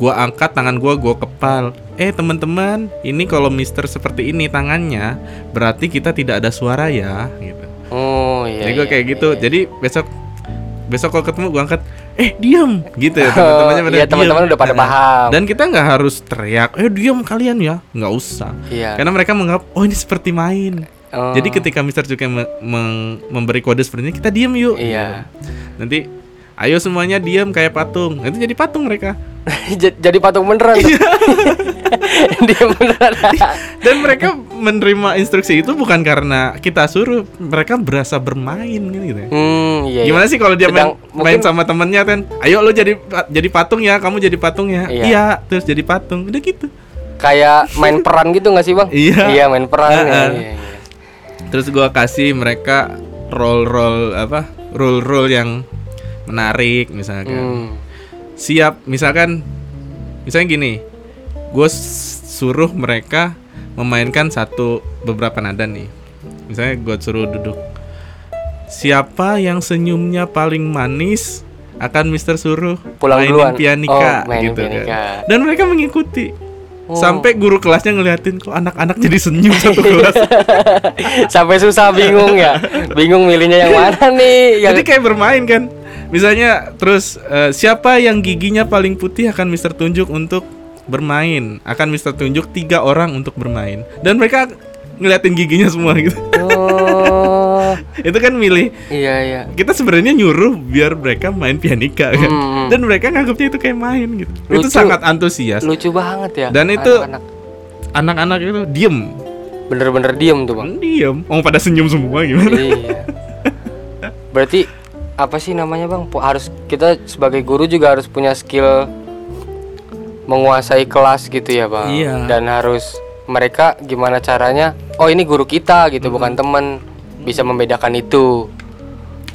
gue angkat tangan gue, gue kepal Eh teman-teman, ini kalau mister seperti ini tangannya Berarti kita tidak ada suara ya gitu Oh iya. Jadi gue iya, kayak iya, gitu. iya. Jadi besok besok kalau ketemu gue angkat, eh diam gitu ya teman-temannya <laughs> pada iya, teman-teman udah pada Nah, paham. Dan kita nggak harus teriak, eh diam kalian ya, nggak usah. Iya. Karena mereka menganggap, oh ini seperti main. Oh. Jadi ketika Mister Cukai me- meng- memberi kode seperti ini, kita diam yuk. Iya. Gitu. Nanti, ayo semuanya diam kayak patung. Nanti jadi patung mereka. <laughs> Jadi patung beneran. Iya. <laughs> Dia beneran. Dan mereka menerima instruksi itu bukan karena kita suruh, mereka berasa bermain gitu. ya. hmm, iya. iya. Gimana sih kalau dia main, Sedang- main mungkin- sama temennya kan? Ayo lo jadi jadi patung ya, kamu jadi patung ya. Iya. Iya, terus jadi patung. Udah gitu. Kayak main peran gitu nggak sih, Bang? Iya. Iya, main peran. Heeh. iya, iya, iya. Terus gua kasih mereka role-role apa? Role-role yang menarik misalkan. Hmm. Siap, misalkan misalnya gini. Gue suruh mereka memainkan satu beberapa nada nih. Misalnya gue suruh duduk. Siapa yang senyumnya paling manis akan Mister suruh Pulang mainin duluan. pianika Oh, mainin gitu pianika. kan. Dan mereka mengikuti. Oh. Sampai guru kelasnya ngeliatin kok anak-anak jadi senyum satu <laughs> kelas. Sampai susah bingung ya. Bingung milihnya yang mana nih? Yang Jadi kayak bermain kan. Misalnya terus eh, siapa yang giginya paling putih akan Mister tunjuk untuk bermain. Akan Mister tunjuk tiga orang untuk bermain. Dan mereka ngeliatin giginya semua gitu. Oh. <laughs> Itu kan milih. Iya, iya. Kita sebenarnya nyuruh biar mereka main pianika kan. Hmm. Dan mereka nganggapnya itu kayak main gitu. Itu Lucu. sangat antusias. Lucu banget ya. Dan itu- anak-anak. Anak-anak itu diem. bener-bener diem tuh, Bang. Diem. Oh pada senyum semua gimana? iya. Berarti apa sih namanya bang? Harus kita sebagai guru juga harus punya skill menguasai kelas gitu ya bang. Iya. Dan harus mereka gimana caranya? Oh ini guru kita gitu, bukan teman. Bisa membedakan itu.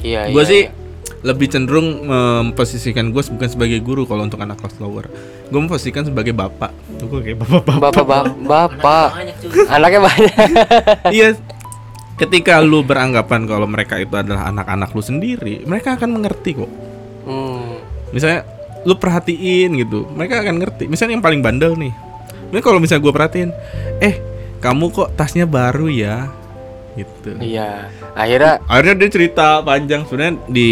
Iya. gue iya, sih iya. lebih cenderung memposisikan gue bukan sebagai guru kalau untuk anak kelas lower gue memposisikan sebagai bapak gue kayak bapak bapak Bapak, bapak, bapak. Banyak cuy. Anaknya banyak. iya <laughs> ketika lu beranggapan kalau mereka itu adalah anak-anak lu sendiri mereka akan mengerti kok Hmm. misalnya lu perhatiin gitu mereka akan ngerti misalnya yang paling bandel nih ini kalau misalnya gue perhatiin eh kamu kok tasnya baru ya gitu Iya. Akhirnya akhirnya dia cerita panjang sebenarnya di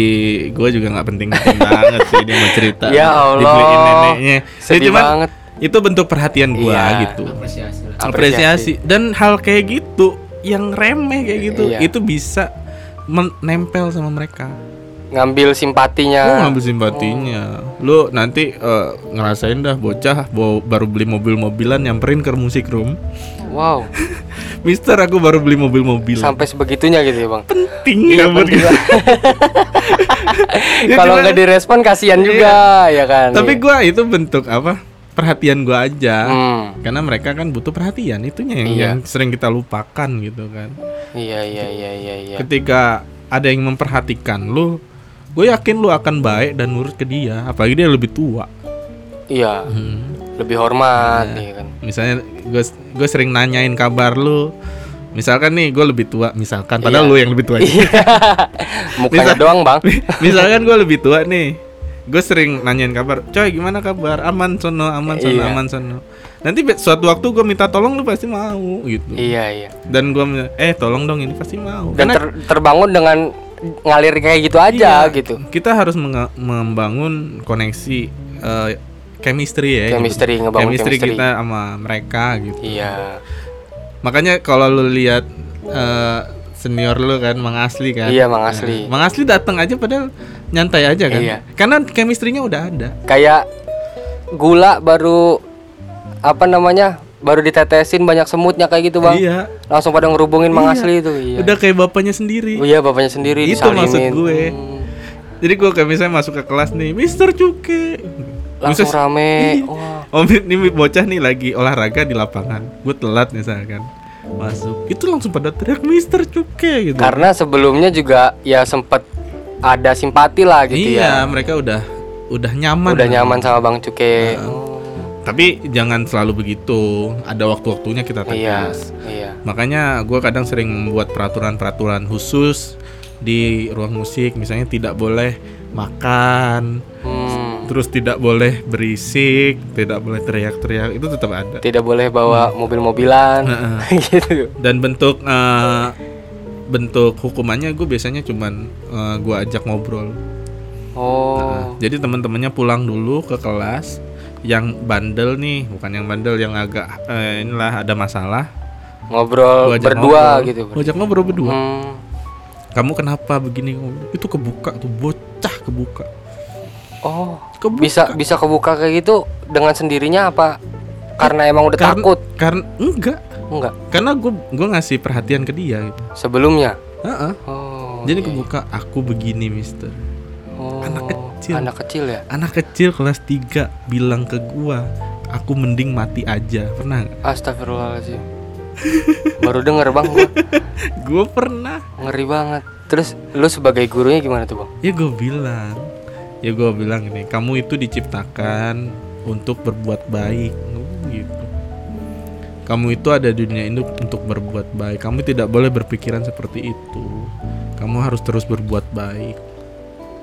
gue juga nggak penting <laughs> banget sih dia mau cerita Ya Allah. dibeliin neneknya Ya, sedih cuman banget. itu bentuk perhatian gue Iya. gitu Apresiasi lah. apresiasi dan hal kayak gitu yang remeh kayak gitu Iya. itu bisa menempel sama mereka Ngambil simpatinya. lu ngambil simpatinya lu nanti eh, ngerasain dah bocah bo- baru beli mobil-mobilan nyamperin ke musik room Wow. <laughs> Mister aku baru beli mobil-mobilan Sampai sebegitunya gitu ya bang. penting Iya, <laughs> <laughs> ya buat kita. Kalau nggak direspon kasihan juga ya kan. Tapi Iya. gua itu bentuk apa? Perhatian gua aja. Hmm. Karena mereka kan butuh perhatian, itunya yang, Iya. yang sering kita lupakan gitu kan. Iya iya iya iya iya. Ketika ada yang memperhatikan lu, gue yakin lu akan baik dan nurut ke dia, apalagi dia lebih tua. Iya. Hmm. Lebih hormat Iya. ya kan. Misalnya gue gue sering nanyain kabar lu. Misalkan nih gue lebih tua, misalkan padahal Iya. lu yang lebih tua. <laughs> Mukanya Bisa- doang bang. <laughs> misalkan gue lebih tua nih gue sering nanyain kabar coy gimana kabar aman sono aman sono Iya. aman sono nanti suatu waktu gue minta tolong lu pasti mau gitu iya iya. dan gue eh tolong dong ini pasti mau Dan Karena ter- terbangun dengan ngalir kayak gitu aja iya, gitu. kita harus membangun koneksi eh, chemistry ya Chemistry, gitu. ngebangun chemistry chemistry. kita sama mereka gitu Iya. makanya kalau lu lihat eh, senior lu kan Mang Asli kan Iya, Mang Asli. Nah, Mang Asli datang aja padahal nyantai aja kan Iya. karena chemistry-nya udah ada Kayak gula baru apa namanya? Baru ditetesin banyak semutnya kayak gitu bang. iya Langsung pada ngerubungin Mang Iya. Asli itu. Iya. udah kayak bapaknya sendiri Oh iya bapaknya sendiri Itu disalimin. maksud gue. Hmm. jadi gue kayak misalnya masuk ke kelas nih Mister Cuke Langsung Misalnya- rame. Iya. Wah. Oh <laughs> ini bocah nih lagi olahraga di lapangan Gue telat misalkan Masuk Itu langsung pada teriak Mister Cuke gitu Karena sebelumnya juga ya sempet ada simpati lah gitu Iya ya. mereka udah udah nyaman Udah lah. nyaman sama Bang Cuke. Nah, Oh, tapi jangan selalu begitu ada waktu-waktunya kita iya, tegas iya. makanya gue kadang sering membuat peraturan-peraturan khusus di ruang musik misalnya tidak boleh makan Hmm, terus tidak boleh berisik tidak boleh teriak-teriak itu tetap ada tidak boleh bawa mobil-mobilan. Heeh. <laughs> gitu. dan bentuk eh, bentuk hukumannya gue biasanya cuman eh, gue ajak ngobrol Oh. Nah, jadi teman-temannya pulang dulu ke kelas yang bandel nih bukan yang bandel yang agak eh, inilah ada masalah Ngobrol Gua berdua ngobrol. gitu. Gua ajak ngobrol berdua Hmm. kamu kenapa begini itu kebuka tuh bocah kebuka Oh. kebuka Bisa bisa kebuka kayak gitu dengan sendirinya apa? Karena emang udah Karena- takut. karena enggak Enggak. karena gue gue ngasih perhatian ke dia gitu Sebelumnya. Heeh. Oh. jadi iya, kebuka aku begini mister Oh, anak kecil. Anak kecil ya. anak kecil kelas 3 bilang ke gua aku mending mati aja pernah? Astagfirullahaladzim. <laughs> Baru denger bang, gua. gua pernah ngeri banget. Terus lu sebagai gurunya gimana tuh bang? ya gue bilang ya gue bilang ini kamu itu diciptakan untuk berbuat baik. Gitu. Kamu itu ada di dunia ini untuk berbuat baik. Kamu tidak boleh berpikiran seperti itu. Kamu harus terus berbuat baik.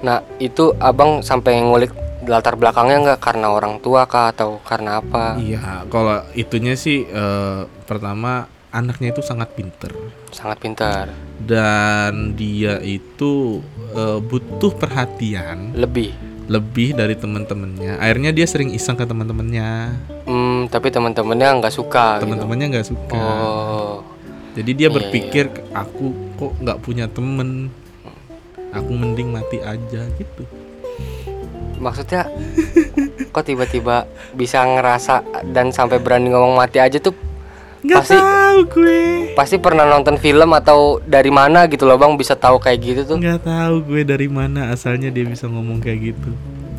Nah itu abang sampai ngulik latar belakangnya nggak? Karena orang tua kah atau karena apa? iya kalau itunya sih eh, pertama anaknya itu sangat pinter. Sangat pintar. dan dia itu eh, butuh perhatian Lebih. lebih dari teman-temannya akhirnya dia sering iseng ke teman-temannya Hmm, tapi teman-temannya nggak suka. gitu. teman-temannya nggak suka Oh. jadi dia Iya, berpikir aku kok nggak punya temen aku mending mati aja gitu Maksudnya kok tiba-tiba bisa ngerasa dan sampai berani ngomong mati aja tuh nggak Pasti- tahu gue. pasti pernah nonton film atau dari mana gitu loh bang bisa tahu kayak gitu tuh? Nggak tahu gue dari mana asalnya dia bisa ngomong kayak gitu.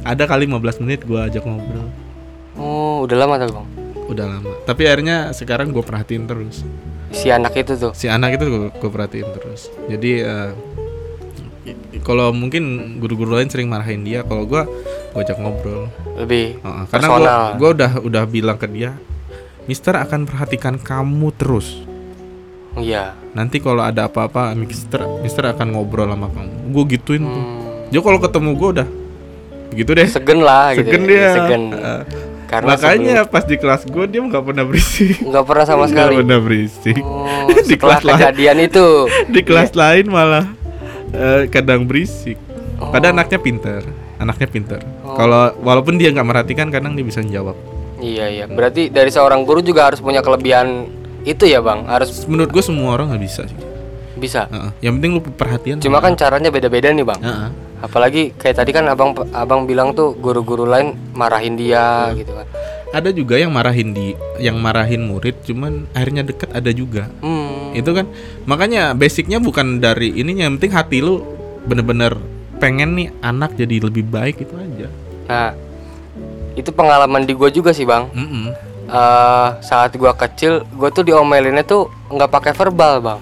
Ada kali 15 menit gue ajak ngobrol. Oh udah lama tuh bang? Udah lama. Tapi akhirnya sekarang gue perhatiin terus. Si anak itu tuh? Si anak itu gue, gue perhatiin terus. Jadi i- kalau mungkin guru-guru lain sering marahin dia kalau gue gue ajak ngobrol. Lebih Heeh, karena gue udah udah bilang ke dia Mister akan perhatikan kamu terus. Iya. Nanti kalau ada apa-apa Mister Mister akan ngobrol sama kamu. Gue gituin tuh. Hmm, dia kalau ketemu gue udah begitu deh. Segen lah gitu segen ya, dia. segen. Eh, <laughs> karena makanya pas di kelas gue dia nggak pernah berisik. Sebelum- nggak pernah sama Nggak sekali. pernah berisik. Oh, <laughs> Di kelas lain. kejadian itu. <laughs> Di kelas lain malah eh, kadang berisik. Oh. padahal anaknya pinter. Anaknya pinter. Oh. kalau walaupun dia nggak merhatikan kadang dia bisa jawab iya iya. Berarti dari seorang guru juga harus punya kelebihan itu ya bang? Harus menurut gue semua orang nggak bisa sih. Bisa? Heeh. yang penting lu perhatian. Cuma kan caranya beda-beda nih bang. Heeh. apalagi kayak tadi kan abang abang bilang tuh guru-guru lain marahin dia gitu kan. Ada juga yang marahin di yang marahin murid cuman akhirnya deket ada juga. Hmm. itu kan. Makanya basicnya bukan dari ininya yang penting hati lu bener-bener pengen nih anak jadi lebih baik itu aja. Nah, itu pengalaman di gua juga sih bang. Mm-mm. Eh, saat gua kecil, gua tuh diomelinnya tuh nggak pakai verbal bang.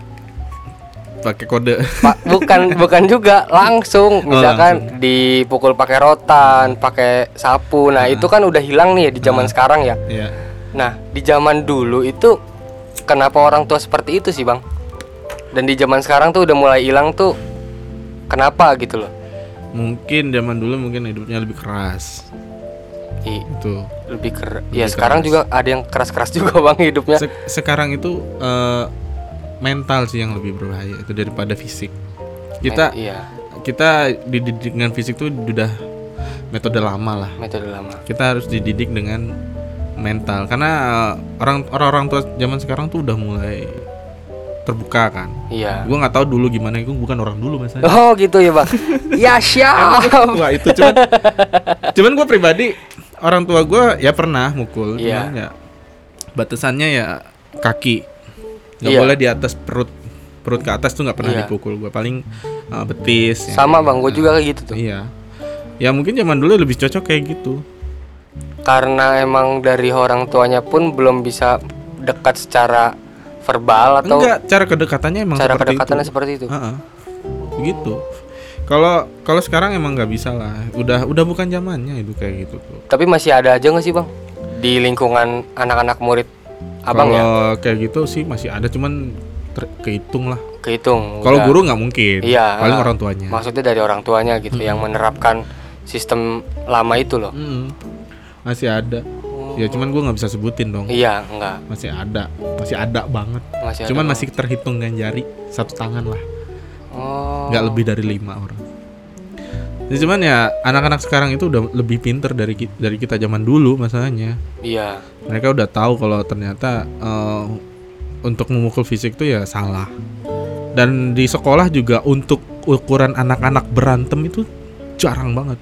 pakai kode Pa- <laughs> bukan bukan juga langsung, misalkan dipukul pakai rotan, pakai sapu. Nah itu kan udah hilang nih ya di zaman sekarang ya. ya Nah di zaman dulu itu kenapa orang tua seperti itu sih bang? Dan di zaman sekarang tuh udah mulai hilang tuh kenapa gitu loh? mungkin zaman dulu mungkin hidupnya lebih keras I- itu lebih ker Lebih ya sekarang keras. juga ada yang keras-keras juga <laughs> bang hidupnya. Se- sekarang itu eh, mental sih yang lebih berbahaya itu daripada fisik. Kita iya. kita dididik dengan fisik tuh udah metode lama lah. Metode lama. Kita harus dididik dengan mental. Karena eh, orang orang-orang tua zaman sekarang tuh udah mulai terbuka kan. Iya. Gue nggak tahu dulu gimana gue bukan orang dulu masalahnya oh gitu ya bang. <laughs> Ya siap. Wah itu cuman cuman gue pribadi orang tua gue ya pernah mukul cuman ya batasannya ya kaki nggak Iya. boleh di atas perut perut ke atas tuh nggak pernah Iya. dipukul gue paling uh, betis ya. sama bang gue juga kayak gitu tuh iya ya mungkin zaman dulu lebih cocok kayak gitu karena emang dari orang tuanya pun belum bisa dekat secara verbal atau enggak cara kedekatannya emang cara seperti kedekatannya itu. seperti itu Heeh. gitu Kalau kalau sekarang emang nggak bisa lah. Udah udah bukan zamannya itu kayak gitu tuh. Tapi masih ada aja nggak sih bang di lingkungan anak-anak murid abang ya? Kalau kayak gitu sih masih ada cuman ter- kehitung lah. Kehitung. Kalau guru nggak mungkin. Iya. Paling ah. orang tuanya. Maksudnya dari orang tuanya gitu yang menerapkan sistem lama itu loh. Mm-mm. Masih ada. Ya cuman gua nggak bisa sebutin dong. Iya, enggak. Masih ada. Masih ada banget. Masih ada, cuman Bang. masih terhitung dengan jari satu tangan lah. Oh. nggak lebih dari lima orang. Ya, cuman ya anak-anak sekarang itu udah lebih pinter dari ki- dari kita zaman dulu masalahnya. Iya. Mereka udah tahu kalau ternyata eh, untuk memukul fisik itu ya salah. Dan di sekolah juga untuk ukuran anak-anak berantem itu jarang banget.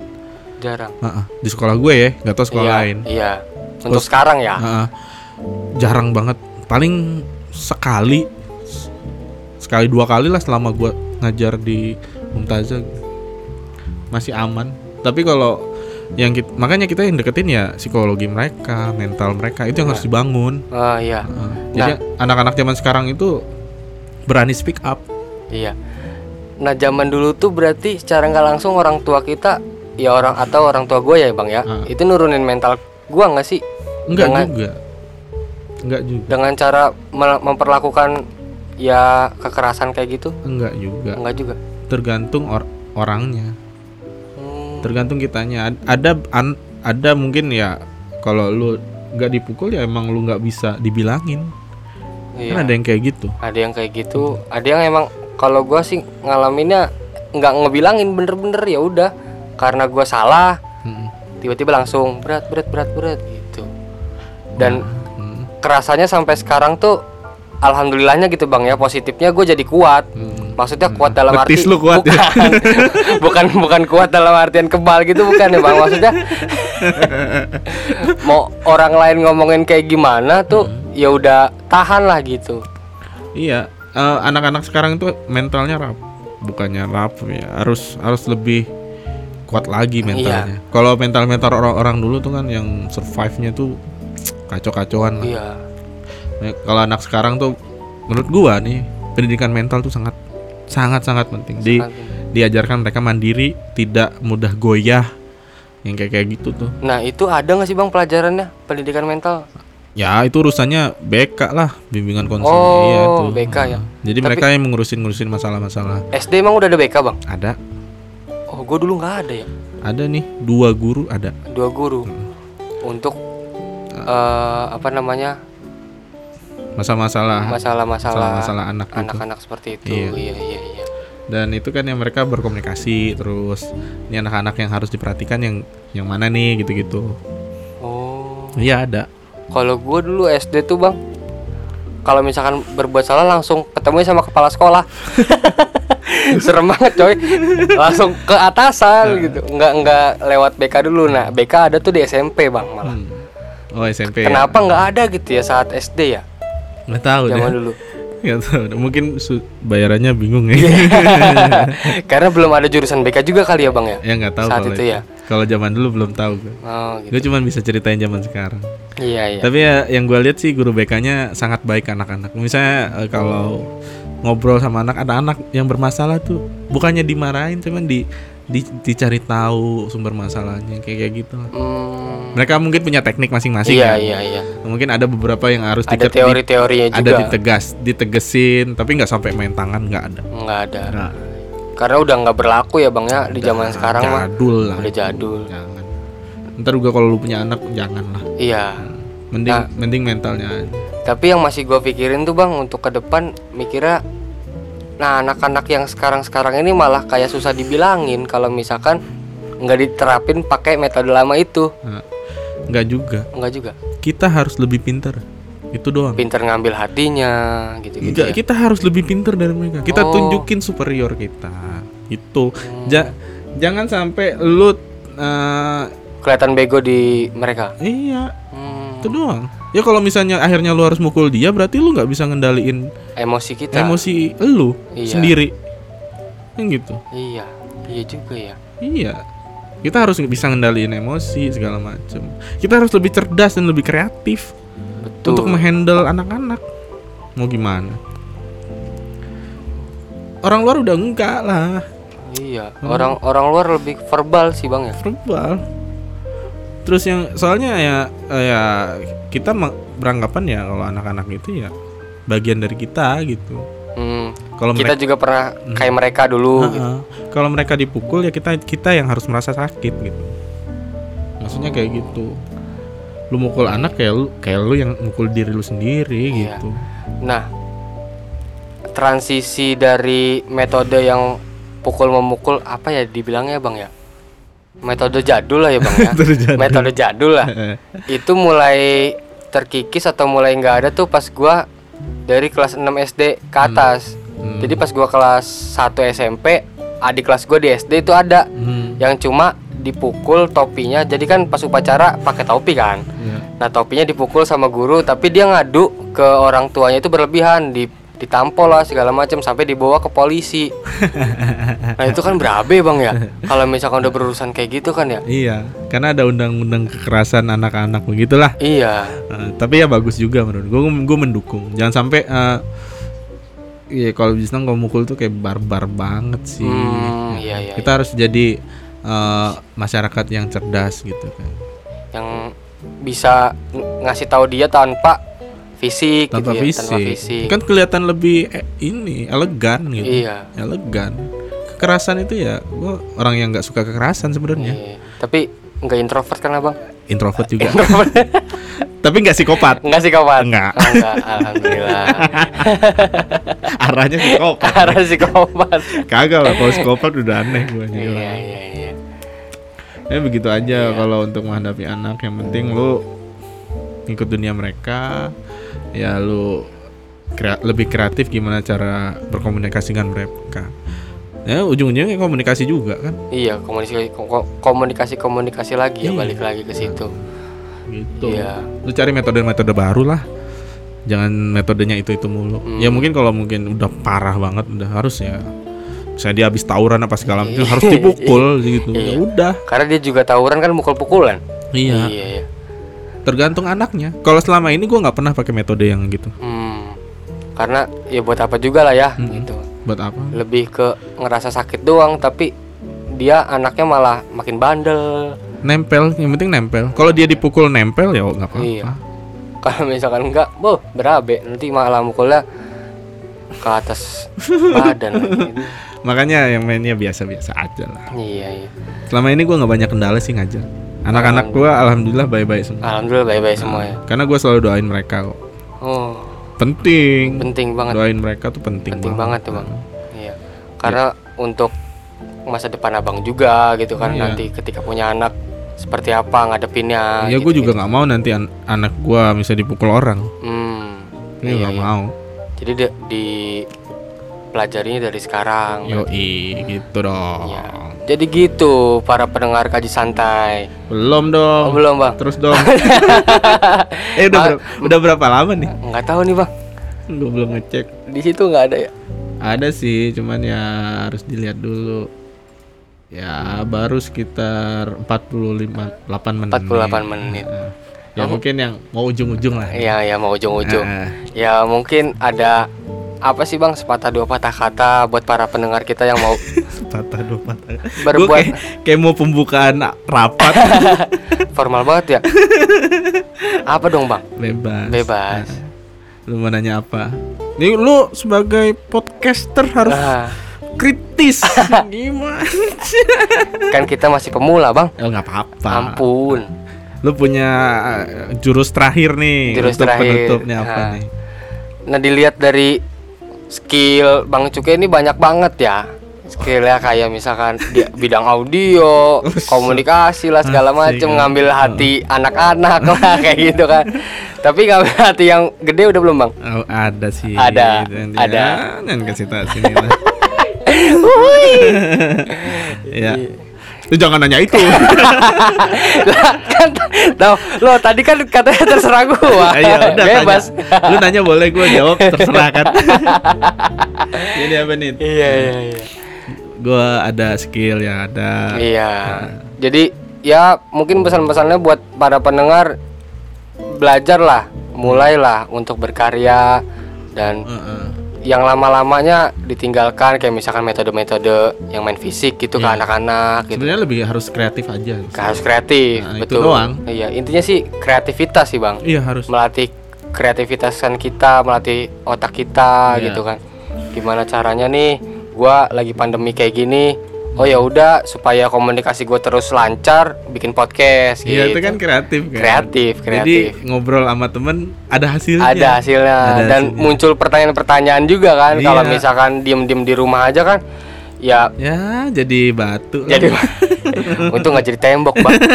Jarang. Heeh, di sekolah gue ya, nggak tahu sekolah iya, lain. Iya. Untuk Terus- sekarang ya. Heeh. jarang banget. Paling sekali, sekali dua kali lah selama gue ngajar di Mumtazah masih aman. Tapi kalau yang kita, makanya kita yang deketin ya psikologi mereka, mental mereka itu yang harus dibangun. Ah, iya. Heeh. Jadi anak-anak zaman sekarang itu berani speak up. Iya. Nah, zaman dulu tuh berarti secara nggak langsung orang tua kita ya orang atau orang tua gue ya, Bang ya. Ah. Itu nurunin mental gua nggak sih Enggak Dengan- juga. Enggak juga. dengan cara me- memperlakukan ya kekerasan kayak gitu? Enggak juga. Enggak juga. Tergantung or- orangnya. Hmm, tergantung kitanya Ad- ada an- ada mungkin ya kalau lu nggak dipukul ya emang lu nggak bisa dibilangin iya. kan ada yang kayak gitu Ada yang kayak gitu, ada yang emang kalau gua sih ngalaminnya nggak ngebilangin bener-bener ya udah karena gua salah Mm, tiba-tiba langsung berat berat berat berat gitu dan mm, kerasanya sampai sekarang tuh alhamdulillahnya gitu bang ya. Positifnya gue jadi kuat. Mm. maksudnya kuat dalam Betis arti lu kuat ya? bukan, <laughs> bukan bukan kuat dalam artian kebal gitu bukan ya bang. Maksudnya <laughs> mau orang lain ngomongin kayak gimana tuh Hmm. ya udah tahan lah gitu. Iya eh, anak-anak sekarang tuh mentalnya rap bukannya rap ya. Harus harus lebih kuat lagi mentalnya. Kalau mental mental orang-orang dulu tuh kan yang survive-nya tuh <tsk> kacau-kacauan lah. iya Nah, kalau anak sekarang tuh menurut gua nih pendidikan mental tuh sangat sangat sangat penting di diajarkan mereka mandiri tidak mudah goyah yang kayak kayak gitu tuh. Nah itu ada nggak sih bang pelajarannya? Pendidikan mental? Ya itu urusannya BK lah bimbingan konseling. Oh, iya tuh BK ya. jadi Tapi- mereka yang mengurusin ngurusin masalah-masalah. SD emang udah ada BK bang? Ada. Oh gue dulu nggak ada ya? Ada nih dua guru ada. Dua guru. Hmm. untuk eh, apa namanya masalah-masalah. Masalah-masalah masalah anak gitu. anak-anak seperti itu. Iya. iya iya iya. Dan itu kan yang mereka berkomunikasi terus ini anak-anak yang harus diperhatikan yang yang mana nih gitu-gitu. Oh. Iya ada. Kalau gue dulu SD tuh bang kalau misalkan berbuat salah langsung ketemu sama kepala sekolah. <laughs> Serem banget coy. Langsung ke atasan gitu. Nggak nggak lewat BK dulu. Nah BK ada tuh di SMP bang malah. Hmm. oh SMP ya? kenapa nggak ada gitu ya saat SD ya nggak tahu deh zaman dulu. Nggak tahu deh. mungkin bayarannya bingung ya. <laughs> Karena belum ada jurusan BK juga kali ya bang ya? Ya nggak tahu Saat itu ya. kalau zaman dulu belum tahu gue oh gitu. Gue cuma bisa ceritain zaman sekarang. Iya iya. Tapi ya yang gue lihat sih guru BK-nya sangat baik anak-anak. Misalnya eh, kalau ngobrol sama anak ada anak yang bermasalah tuh bukannya dimarahin cuman di, di- dicari tahu sumber masalahnya kayak kayak gitu Hmm, mereka mungkin punya teknik masing-masing iya ya iya iya. Mungkin ada beberapa yang harus ada teori-teorinya ada juga. ditegas ditegesin tapi nggak sampai main tangan nggak ada. Nggak ada. Nah, karena udah nggak berlaku ya bang ya di zaman sekarang mah jadul lah. Udah jadul. Jangan. Ntar juga kalau lu punya anak jangan lah iya. Mending Nah. mending mentalnya aja. tapi yang masih gue pikirin tuh bang untuk ke depan mikirnya nah anak-anak yang sekarang-sekarang ini malah kayak susah dibilangin kalau misalkan nggak diterapin pakai metode lama itu. Nah, nggak juga. Nggak juga. Kita harus lebih pintar. Itu doang. Pinter ngambil hatinya gitu-gitu Nggak, ya. kita harus lebih pintar dari mereka. Kita Oh. tunjukin superior kita. Itu. Ja- jangan sampai lu eh, kelihatan bego di mereka. Iya. Hmm, itu doang ya kalau misalnya akhirnya lu harus mukul dia berarti lu nggak bisa ngendaliin emosi kita emosi lu Iya. sendiri kan gitu iya iya juga ya Iya. Kita harus bisa ngendaliin emosi segala macam. Kita harus lebih cerdas dan lebih kreatif betul untuk menghandle anak-anak. Mau gimana? Orang luar udah enggak lah. Iya, orang orang luar lebih verbal sih bang ya. verbal terus yang soalnya ya ya kita beranggapan ya kalau anak-anak itu ya bagian dari kita gitu Hmm, kalau kita mereka juga pernah kayak mereka dulu. gitu. Heeh. kalau mereka dipukul ya kita kita yang harus merasa sakit gitu maksudnya kayak gitu lu mukul anak kayak lu kayak lu yang mukul diri lu sendiri Iya. gitu Nah, transisi dari metode yang pukul memukul apa ya dibilangnya bang ya? Metode jadul lah ya bang ya. <laughs> Metode jadul. Metode jadul lah. Itu mulai terkikis atau mulai nggak ada tuh pas gua dari kelas 6 SD ke atas. Hmm. Jadi pas gua kelas 1 SMP, adik kelas gua di SD itu ada Hmm, yang cuma dipukul topinya. Jadi kan pas upacara pakai topi kan. iya. Nah topinya dipukul sama guru tapi dia ngadu ke orang tuanya itu berlebihan di ditampol lah segala macam sampai dibawa ke polisi. <laughs> nah itu kan berabe bang ya. Kalau misalkan udah berurusan kayak gitu kan ya. Iya, karena ada undang-undang kekerasan anak-anak begitulah. Iya. Eh, tapi ya bagus juga menurut gue. Gue mendukung. Jangan sampai eh Iya kalau bisa kalau mukul tuh kayak barbar banget sih. Hmm, iya iya. Kita harus jadi eh, masyarakat yang cerdas gitu kan. Yang bisa ng- ngasih tahu dia tanpa fisik Tanpa gitu ya, fisik. tanpa fisik. Kan kelihatan lebih eh, ini elegan gitu. Iya. Elegan. Kekerasan itu ya gue orang yang nggak suka kekerasan sebenarnya. Iya. Tapi nggak introvert kan abang? Introvert juga. <laughs> tapi nggak psikopat. Enggak sih kawan? Enggak. enggak. Alhamdulillah. <laughs> Arahnya psikopat. <laughs> Karena psikopat. Kagak lah kalau psikopat udah aneh gue Iya iya iya. Ya begitu aja Iya. kalau untuk menghadapi anak yang penting lu ikut dunia mereka ya lu krea- lebih kreatif gimana cara berkomunikasi dengan mereka. Ya ujung-ujungnya komunikasi juga kan Iya komunikasi ko- komunikasi komunikasi lagi ya Iya. balik lagi ke situ. gitu. Iya. Lu cari metode-metode baru lah. Jangan metodenya itu-itu mulu. Hmm. Ya mungkin kalau mungkin udah parah banget udah harus ya saya dia habis tawuran apa segala macam harus <laughs> dipukul gitu. Ya Iya. udah. Karena dia juga tawuran kan mukul-pukulan. Iya. Iya iya. Tergantung anaknya. Kalau selama ini gua nggak pernah pakai metode yang gitu. Hmm. Karena ya buat apa juga lah ya Hmm. gitu. Buat apa? Lebih ke ngerasa sakit doang tapi dia anaknya malah makin bandel. Nempel, yang penting nempel. Kalau dia dipukul nempel ya nggak apa-apa. Iya. Kalau misalkan enggak, boh berabe nanti malah mukulnya ke atas <laughs> badan. Makanya yang mainnya biasa-biasa aja lah. Iya iya. Selama ini gua nggak banyak kendala sih ngajar. Anak-anak gua alhamdulillah baik-baik semua. Alhamdulillah baik-baik semua ya. Karena gua selalu doain mereka kok. Oh, Penting. penting banget. Doain mereka tuh penting, penting banget tuh bang iya karena untuk masa depan abang juga gitu kan Iya. nanti ketika punya anak seperti apa ngadepinnya Ya gitu, gue juga gitu. nggak mau nanti an- anak gua bisa dipukul orang. hmm, Ini iya, nggak iya. mau. jadi di, di pelajarinya dari sekarang Yoi, gitu dong. Iya. jadi gitu para pendengar kaji santai Belum dong. oh, belum bang Terus dong. <laughs> <laughs> eh udah berapa, udah berapa lama nih? nggak tahu nih bang Gue belum ngecek. di situ nggak ada ya Ada sih, cuman ya harus dilihat dulu. Ya baru sekitar 45 8 menit. 48 menit. Ya mungkin yang mau ujung-ujung lah. iya ya mau ujung-ujung Ah, ya mungkin ada apa sih bang sepatah dua patah kata buat para pendengar kita yang mau <laughs> patah dua patah. Berbuat kayak, kayak mau pembukaan rapat <laughs> formal banget ya <laughs> apa dong bang bebas. bebas Lu mau nanya apa? Nih lu sebagai podcaster harus nah, kritis. Gimana? kan kita masih pemula bang Oh nggak apa-apa. ampun Lu punya uh, jurus terakhir nih Jurus untuk terakhir. penutupnya apa Nah. nih? nah dilihat dari skill bang Cuke ini banyak banget ya skillnya kayak misalkan di bidang audio <laughs> komunikasi lah segala macem kan? ngambil hati anak-anak lah kayak <laughs> gitu kan tapi ngambil hati yang gede udah belum bang Oh, ada sih. Ada, ada. Ya, jangan kasih tahu sini lah. <laughs> ya. Lu jangan nanya itu. <laughs> lah kan tahu lo tadi kan katanya terserah gua Ah, ya udah bebas tanya. Lu nanya boleh gua jawab terserah kan. <laughs> Jadi apa nih? iya iya iya Gua ada skill ya, ada. Iya. Jadi ya mungkin pesan-pesannya buat para pendengar belajarlah, mulailah untuk berkarya dan Heeh. Yang lama-lamanya ditinggalkan kayak misalkan metode-metode yang main fisik gitu ke Iya. anak-anak gitu. Sebenarnya lebih harus kreatif aja. Harus kreatif, Nah, itu betul. doang. Iya, intinya sih kreativitas sih, Bang. Iya harus. Melatih kreativitasan kita, melatih otak kita Iya. gitu kan. Gimana caranya nih? Gua lagi pandemi kayak gini. Oh ya udah supaya komunikasi gue terus lancar, bikin podcast Iya gitu. itu kan kreatif kan. Kreatif, kreatif. Jadi ngobrol sama temen ada hasilnya. ada hasilnya Ada dan hasilnya. muncul pertanyaan-pertanyaan juga kan Iya. kalau misalkan diem-diem di rumah aja kan ya Ya jadi batu. jadi <laughs> untung nggak jadi tembok bang <laughs>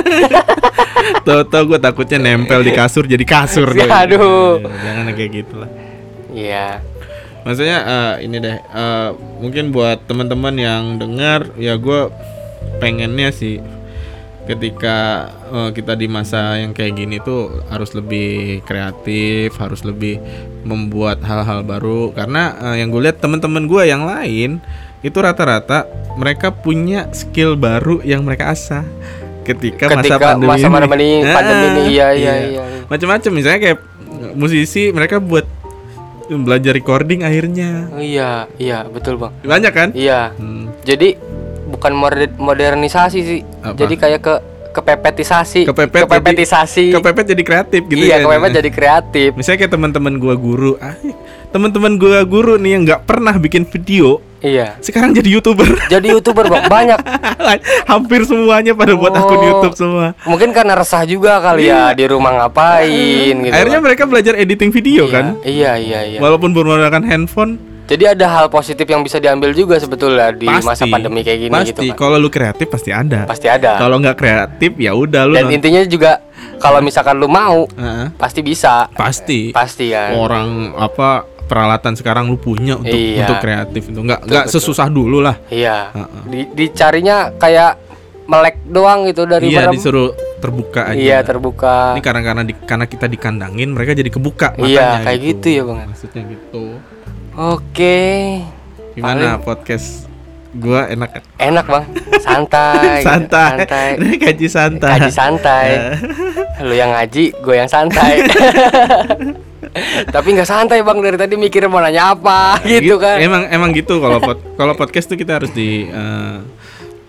Tahu-tahu gue takutnya nempel di kasur jadi kasur. <laughs> deh. Aduh. Ya, Jangan kayak gitu lah. Iya Maksudnya eh, ini deh, eh, mungkin buat teman-teman yang dengar, ya gue pengennya sih ketika eh, kita di masa yang kayak gini tuh harus lebih kreatif, harus lebih membuat hal-hal baru. Karena eh, yang gue lihat teman-teman gue yang lain itu rata-rata mereka punya skill baru yang mereka asah ketika, masa ketika pandemi masa ini. pandemi pandemi ini Ah, iya iya iya Macam-macam misalnya kayak musisi mereka buat belajar recording akhirnya. Iya iya betul bang. Banyak kan? Iya. Hmm, jadi bukan moder- modernisasi sih. Apa? jadi kayak ke kepepetisasi. Kepepet jadi- kepepetisasi kepepet jadi kreatif gitu iya kan? kepepet jadi kreatif. Misalnya kayak teman-teman gua guru. Ah, teman-teman gua guru nih yang nggak pernah bikin video iya. Sekarang jadi youtuber. Jadi youtuber bang. Banyak. <laughs> Hampir semuanya pada buat akun Oh. YouTube semua. Mungkin karena resah juga kali ya di rumah ngapain gitu Iya. akhirnya kan. mereka belajar editing video Iya, kan? iya iya iya. Walaupun menggunakan handphone. Jadi ada hal positif yang bisa diambil juga sebetulnya di pasti. masa pandemi kayak gini pasti. Gitu kan kalau lu kreatif pasti ada. Pasti ada. Kalau nggak kreatif ya udah lu dan intinya juga kalau misalkan lu mau Heeh. pasti bisa. Pasti. Pasti kan. Orang apa peralatan sekarang lu punya untuk Iya. untuk kreatif itu nggak nggak sesusah dulu lah iya. Di- dicarinya kayak melek doang gitu dari iya merem. disuruh terbuka aja iya terbuka ini karena karena di, karena kita dikandangin mereka jadi kebuka Iya, matanya kayak gitu ya, Bang. maksudnya gitu oke gimana podcast gua enak. Kan enak bang. Santai <laughs> gitu. santai. Santai. Ini gaji santai. Ngaji santai. <laughs> Lu yang ngaji, gue yang santai. <laughs> Tapi nggak santai bang. Dari tadi mikir mau nanya apa gitu kan. emang emang gitu kalau pod- kalau podcast tuh kita harus di eh,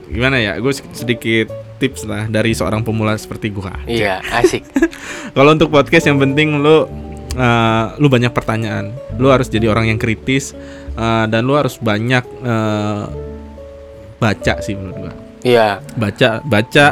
gimana ya? Gue sedikit tips lah dari seorang pemula seperti gua. Iya asik. Kalau untuk podcast yang penting lu eh, lu banyak pertanyaan. Lu harus jadi orang yang kritis eh, dan lu harus banyak eh, baca sih menurut gua. Iya Baca, baca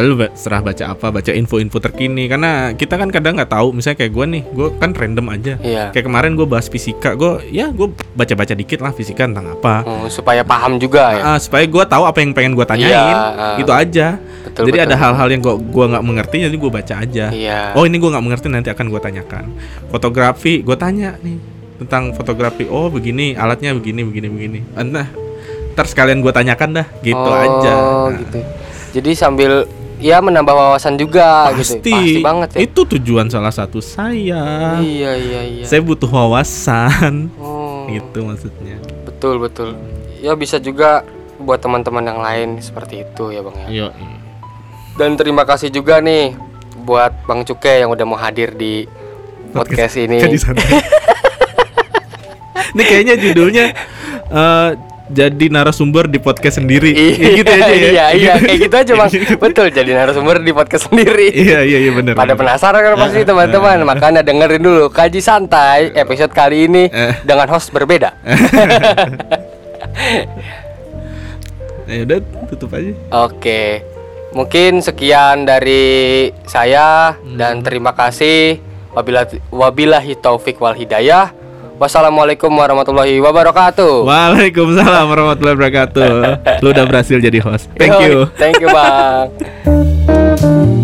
lu ba- serah baca apa, baca info-info terkini karena kita kan kadang nggak tahu misalnya kayak gua nih, gua kan random aja. Iya Kayak kemarin gua bahas fisika, gua ya gua baca-baca dikit lah fisika tentang apa. Hmm, Supaya paham juga ya Ah, supaya gua tahu apa yang pengen gua tanyain, Iya, ah. gitu aja. Betul, jadi betul, ada hal-hal yang gua gua nggak mengerti, jadi gua baca aja. Iya Oh ini gue nggak mengerti nanti akan gue tanyakan. Fotografi gue tanya nih tentang fotografi. Oh begini alatnya begini begini begini. Entah ntar sekalian gue tanyakan dah gitu Oh, aja. Nah, gitu Jadi sambil ya menambah wawasan juga Pasti, gitu Pasti banget ya Itu tujuan salah satu saya. Iya iya iya Saya butuh wawasan. Oh, Gitu maksudnya. Betul betul Ya bisa juga buat teman-teman yang lain seperti itu ya bang ya Yo. Dan terima kasih juga nih buat Bang Cuke yang udah mau hadir di podcast, ini. <laughs> Jadi santai. ini kayaknya judulnya eh, jadi narasumber di podcast sendiri. Iya, Ya gitu aja ya. iya, iya, Gitu. kayak gitu aja bang. <laughs> Betul, jadi narasumber di podcast sendiri. Iya iya iya benar. Pada penasaran kan pasti <laughs> teman-teman, makanya dengerin dulu kaji santai episode kali ini Eh. dengan host berbeda. <laughs> Ya udah tutup aja. Oke, mungkin sekian dari saya dan terima kasih. Wabillahi, wabillahi taufik wal hidayah. Wassalamualaikum warahmatullahi wabarakatuh. Waalaikumsalam warahmatullahi wabarakatuh. Lu udah berhasil jadi host. Thank you. Thank you, Bang. <laughs>